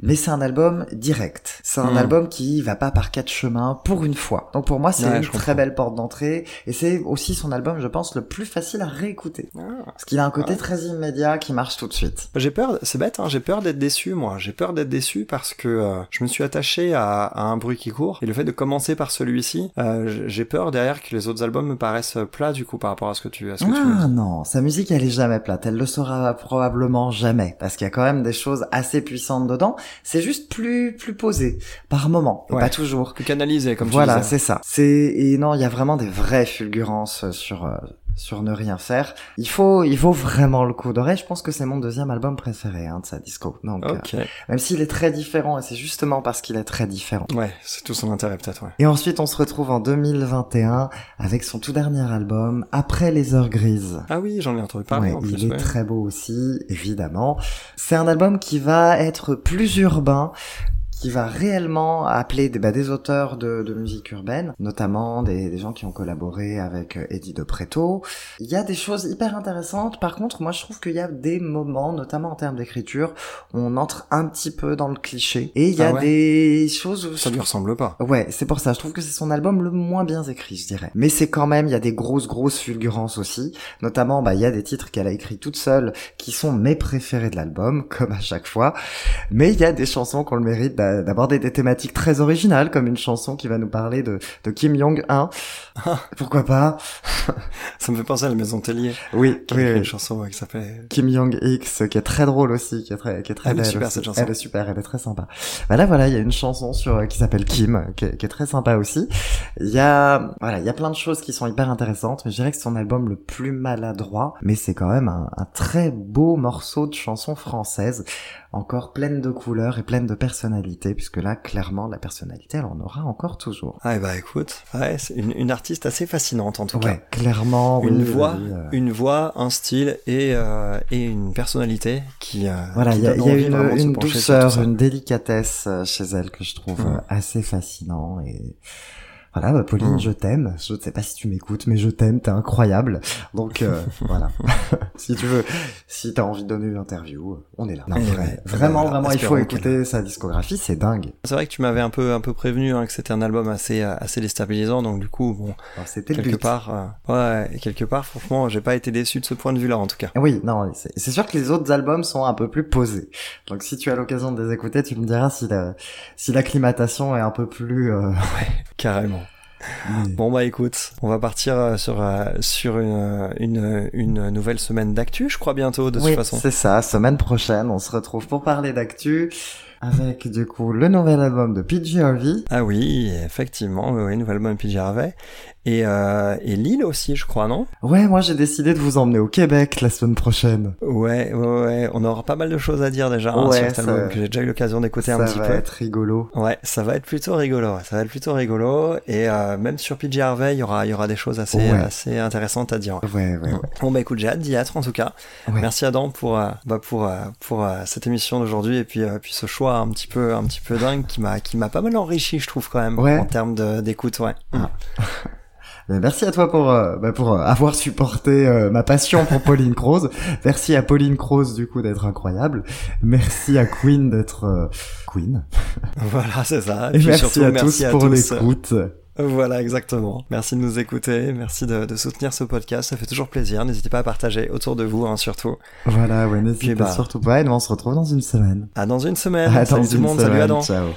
Mais c'est un album direct. C'est un Hmm. album qui va pas par quatre chemins pour une fois. Donc pour moi, c'est Ouais, une très belle porte d'entrée. Et c'est aussi son album, je pense, le plus facile à réécouter. Ah. Parce qu'il a un côté Ouais. très immédiat qui marche tout de suite. J'ai peur, c'est bête, hein, j'ai peur d'être déçu, moi. J'ai peur d'être déçu parce que euh, je me suis attaché à, à un bruit qui court. Et le fait de commencer par celui-ci, euh, j'ai peur derrière que les autres albums me paraissent plats, du coup, par rapport à ce que tu, à ce que Ah non, sa musique elle est jamais plate, elle le sera probablement jamais, parce qu'il y a quand même des choses assez puissantes dedans. C'est juste plus plus posé par moment, et Ouais. pas toujours. Plus canalisé, comme voilà, tu disais. c'est ça. C'est et non, il y a vraiment des vraies fulgurances sur euh, sur ne rien faire. Il faut il vaut vraiment le coup d'oreille. Je pense que c'est mon deuxième album préféré hein, de sa disco. Donc euh, même s'il est très différent, et c'est justement parce qu'il est très différent. Ouais, c'est tout son intérêt, peut-être, ouais. Et ensuite, on se retrouve en 2021 avec son tout dernier album, Après les heures grises. Ah oui, j'en ai entendu parler Ouais, en il plus, est ouais. très beau aussi, évidemment. C'est un album qui va être plus urbain, qui va réellement appeler des, bah, des auteurs de, de musique urbaine, notamment des, des gens qui ont collaboré avec euh, Eddie De Preto. Il y a des choses hyper intéressantes. Par contre, moi, je trouve qu'il y a des moments, notamment en termes d'écriture, où on entre un petit peu dans le cliché. Et il y a Ah ouais des choses où Ça lui ressemble pas. Ouais, c'est pour ça. Je trouve que c'est son album le moins bien écrit, je dirais. Mais c'est quand même, il y a des grosses, grosses fulgurances aussi. Notamment, bah, il y a des titres qu'elle a écrits toute seule, qui sont mes préférés de l'album, comme à chaque fois. Mais il y a des chansons qu'on le mérite d'a- d'aborder des thématiques très originales, comme une chanson qui va nous parler de, de Kim Jong-un. Pourquoi pas? Ça me fait penser à la maison Tellier. Oui, Qui oui, a oui. une chanson qui s'appelait Kim Jong X, qui est très drôle aussi, qui est très, qui est très Elle est belle super, aussi. cette chanson. Elle est super, elle est très sympa. Bah là, voilà, il y a une chanson sur qui s'appelle Kim, qui est, qui est très sympa aussi. Il y a, voilà, il y a plein de choses qui sont hyper intéressantes, mais je dirais que c'est son album le plus maladroit, mais c'est quand même un, un très beau morceau de chanson française, encore pleine de couleurs et pleine de personnalité, puisque là, clairement, la personnalité, elle en aura encore toujours. Ah, et bah écoute, ouais, c'est une, une artiste assez fascinante en tout Ouais, clairement, cas. Une oui, voix, oui, euh, une voix, un style et, euh, et une personnalité qui. euh, Voilà, il y a, y a une, douceur, une délicatesse euh, chez elle que je trouve Mm. assez fascinant et voilà, bah, Pauline, Mm. je t'aime. Je ne sais pas si tu m'écoutes, mais je t'aime, t'es incroyable. Donc euh, voilà, si tu veux, si t'as envie de donner une interview, euh, on est là. Non, Et vrai- ouais, vraiment, voilà, vraiment, il faut écouter sa discographie, c'est dingue. C'est vrai que tu m'avais un peu un peu prévenu hein, que c'était un album assez assez déstabilisant, donc du coup bon Alors, C'était quelque part euh, ouais quelque part franchement j'ai pas été déçu de ce point de vue là en tout cas. Oui, non, c'est c'est sûr que les autres albums sont un peu plus posés. Donc si tu as l'occasion de les écouter, tu me diras si la, si l'acclimatation est un peu plus... euh, Carrément. mais- Bon bah écoute, on va partir euh, sur euh, sur une, euh, une une nouvelle semaine d'actu, je crois bientôt de oui, toute façon. c'est ça. Semaine prochaine, on se retrouve pour parler d'actu avec du coup le nouvel album de PG Harvey. Ah oui, effectivement, oui, oui, nouvel album PJ Harvey et euh, et Lille aussi, je crois, non? Ouais, moi j'ai décidé de vous emmener au Québec la semaine prochaine. Ouais, ouais, ouais, on aura pas mal de choses à dire déjà hein, Ouais, sur cet ça- que j'ai déjà eu l'occasion d'écouter Ça un petit va peu. être rigolo. Ouais, ça va être plutôt rigolo. Ça va être plutôt rigolo. Et euh, même sur PJ Harvey, il y aura, il y aura des choses assez, Ouais. assez intéressantes à dire. Ouais, ouais, ouais. Bon bah écoute, j'ai hâte d'y être en tout cas. Merci Adam pour euh, bah, pour euh, pour cette émission d'aujourd'hui et puis puis ce choix un petit peu un petit peu dingue qui m'a qui m'a pas mal enrichi, je trouve quand même en termes d'écoute. Ouais. Ah. Mais merci à toi pour euh, bah, pour euh, avoir supporté euh, ma passion pour Pauline Croze. Merci à Pauline Croze du coup d'être incroyable. Merci à Queen d'être euh, Queen. Voilà, c'est ça. Et merci surtout, à merci tous à pour l'écoute. Voilà, exactement. Merci de nous écouter, merci de, de soutenir ce podcast, ça fait toujours plaisir. N'hésitez pas à partager autour de vous, hein, surtout. Voilà, ouais, n'hésitez bah- surtout pas. Et nous on se retrouve dans une semaine. À dans une semaine. À Salut dans tout le monde, salut. Adam. Ciao.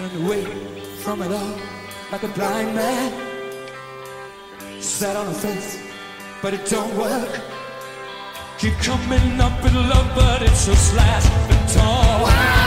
Turned away from it all like a blind man. Sat on a fence, but it don't work. Keep coming up in love, but it's so slashed and torn.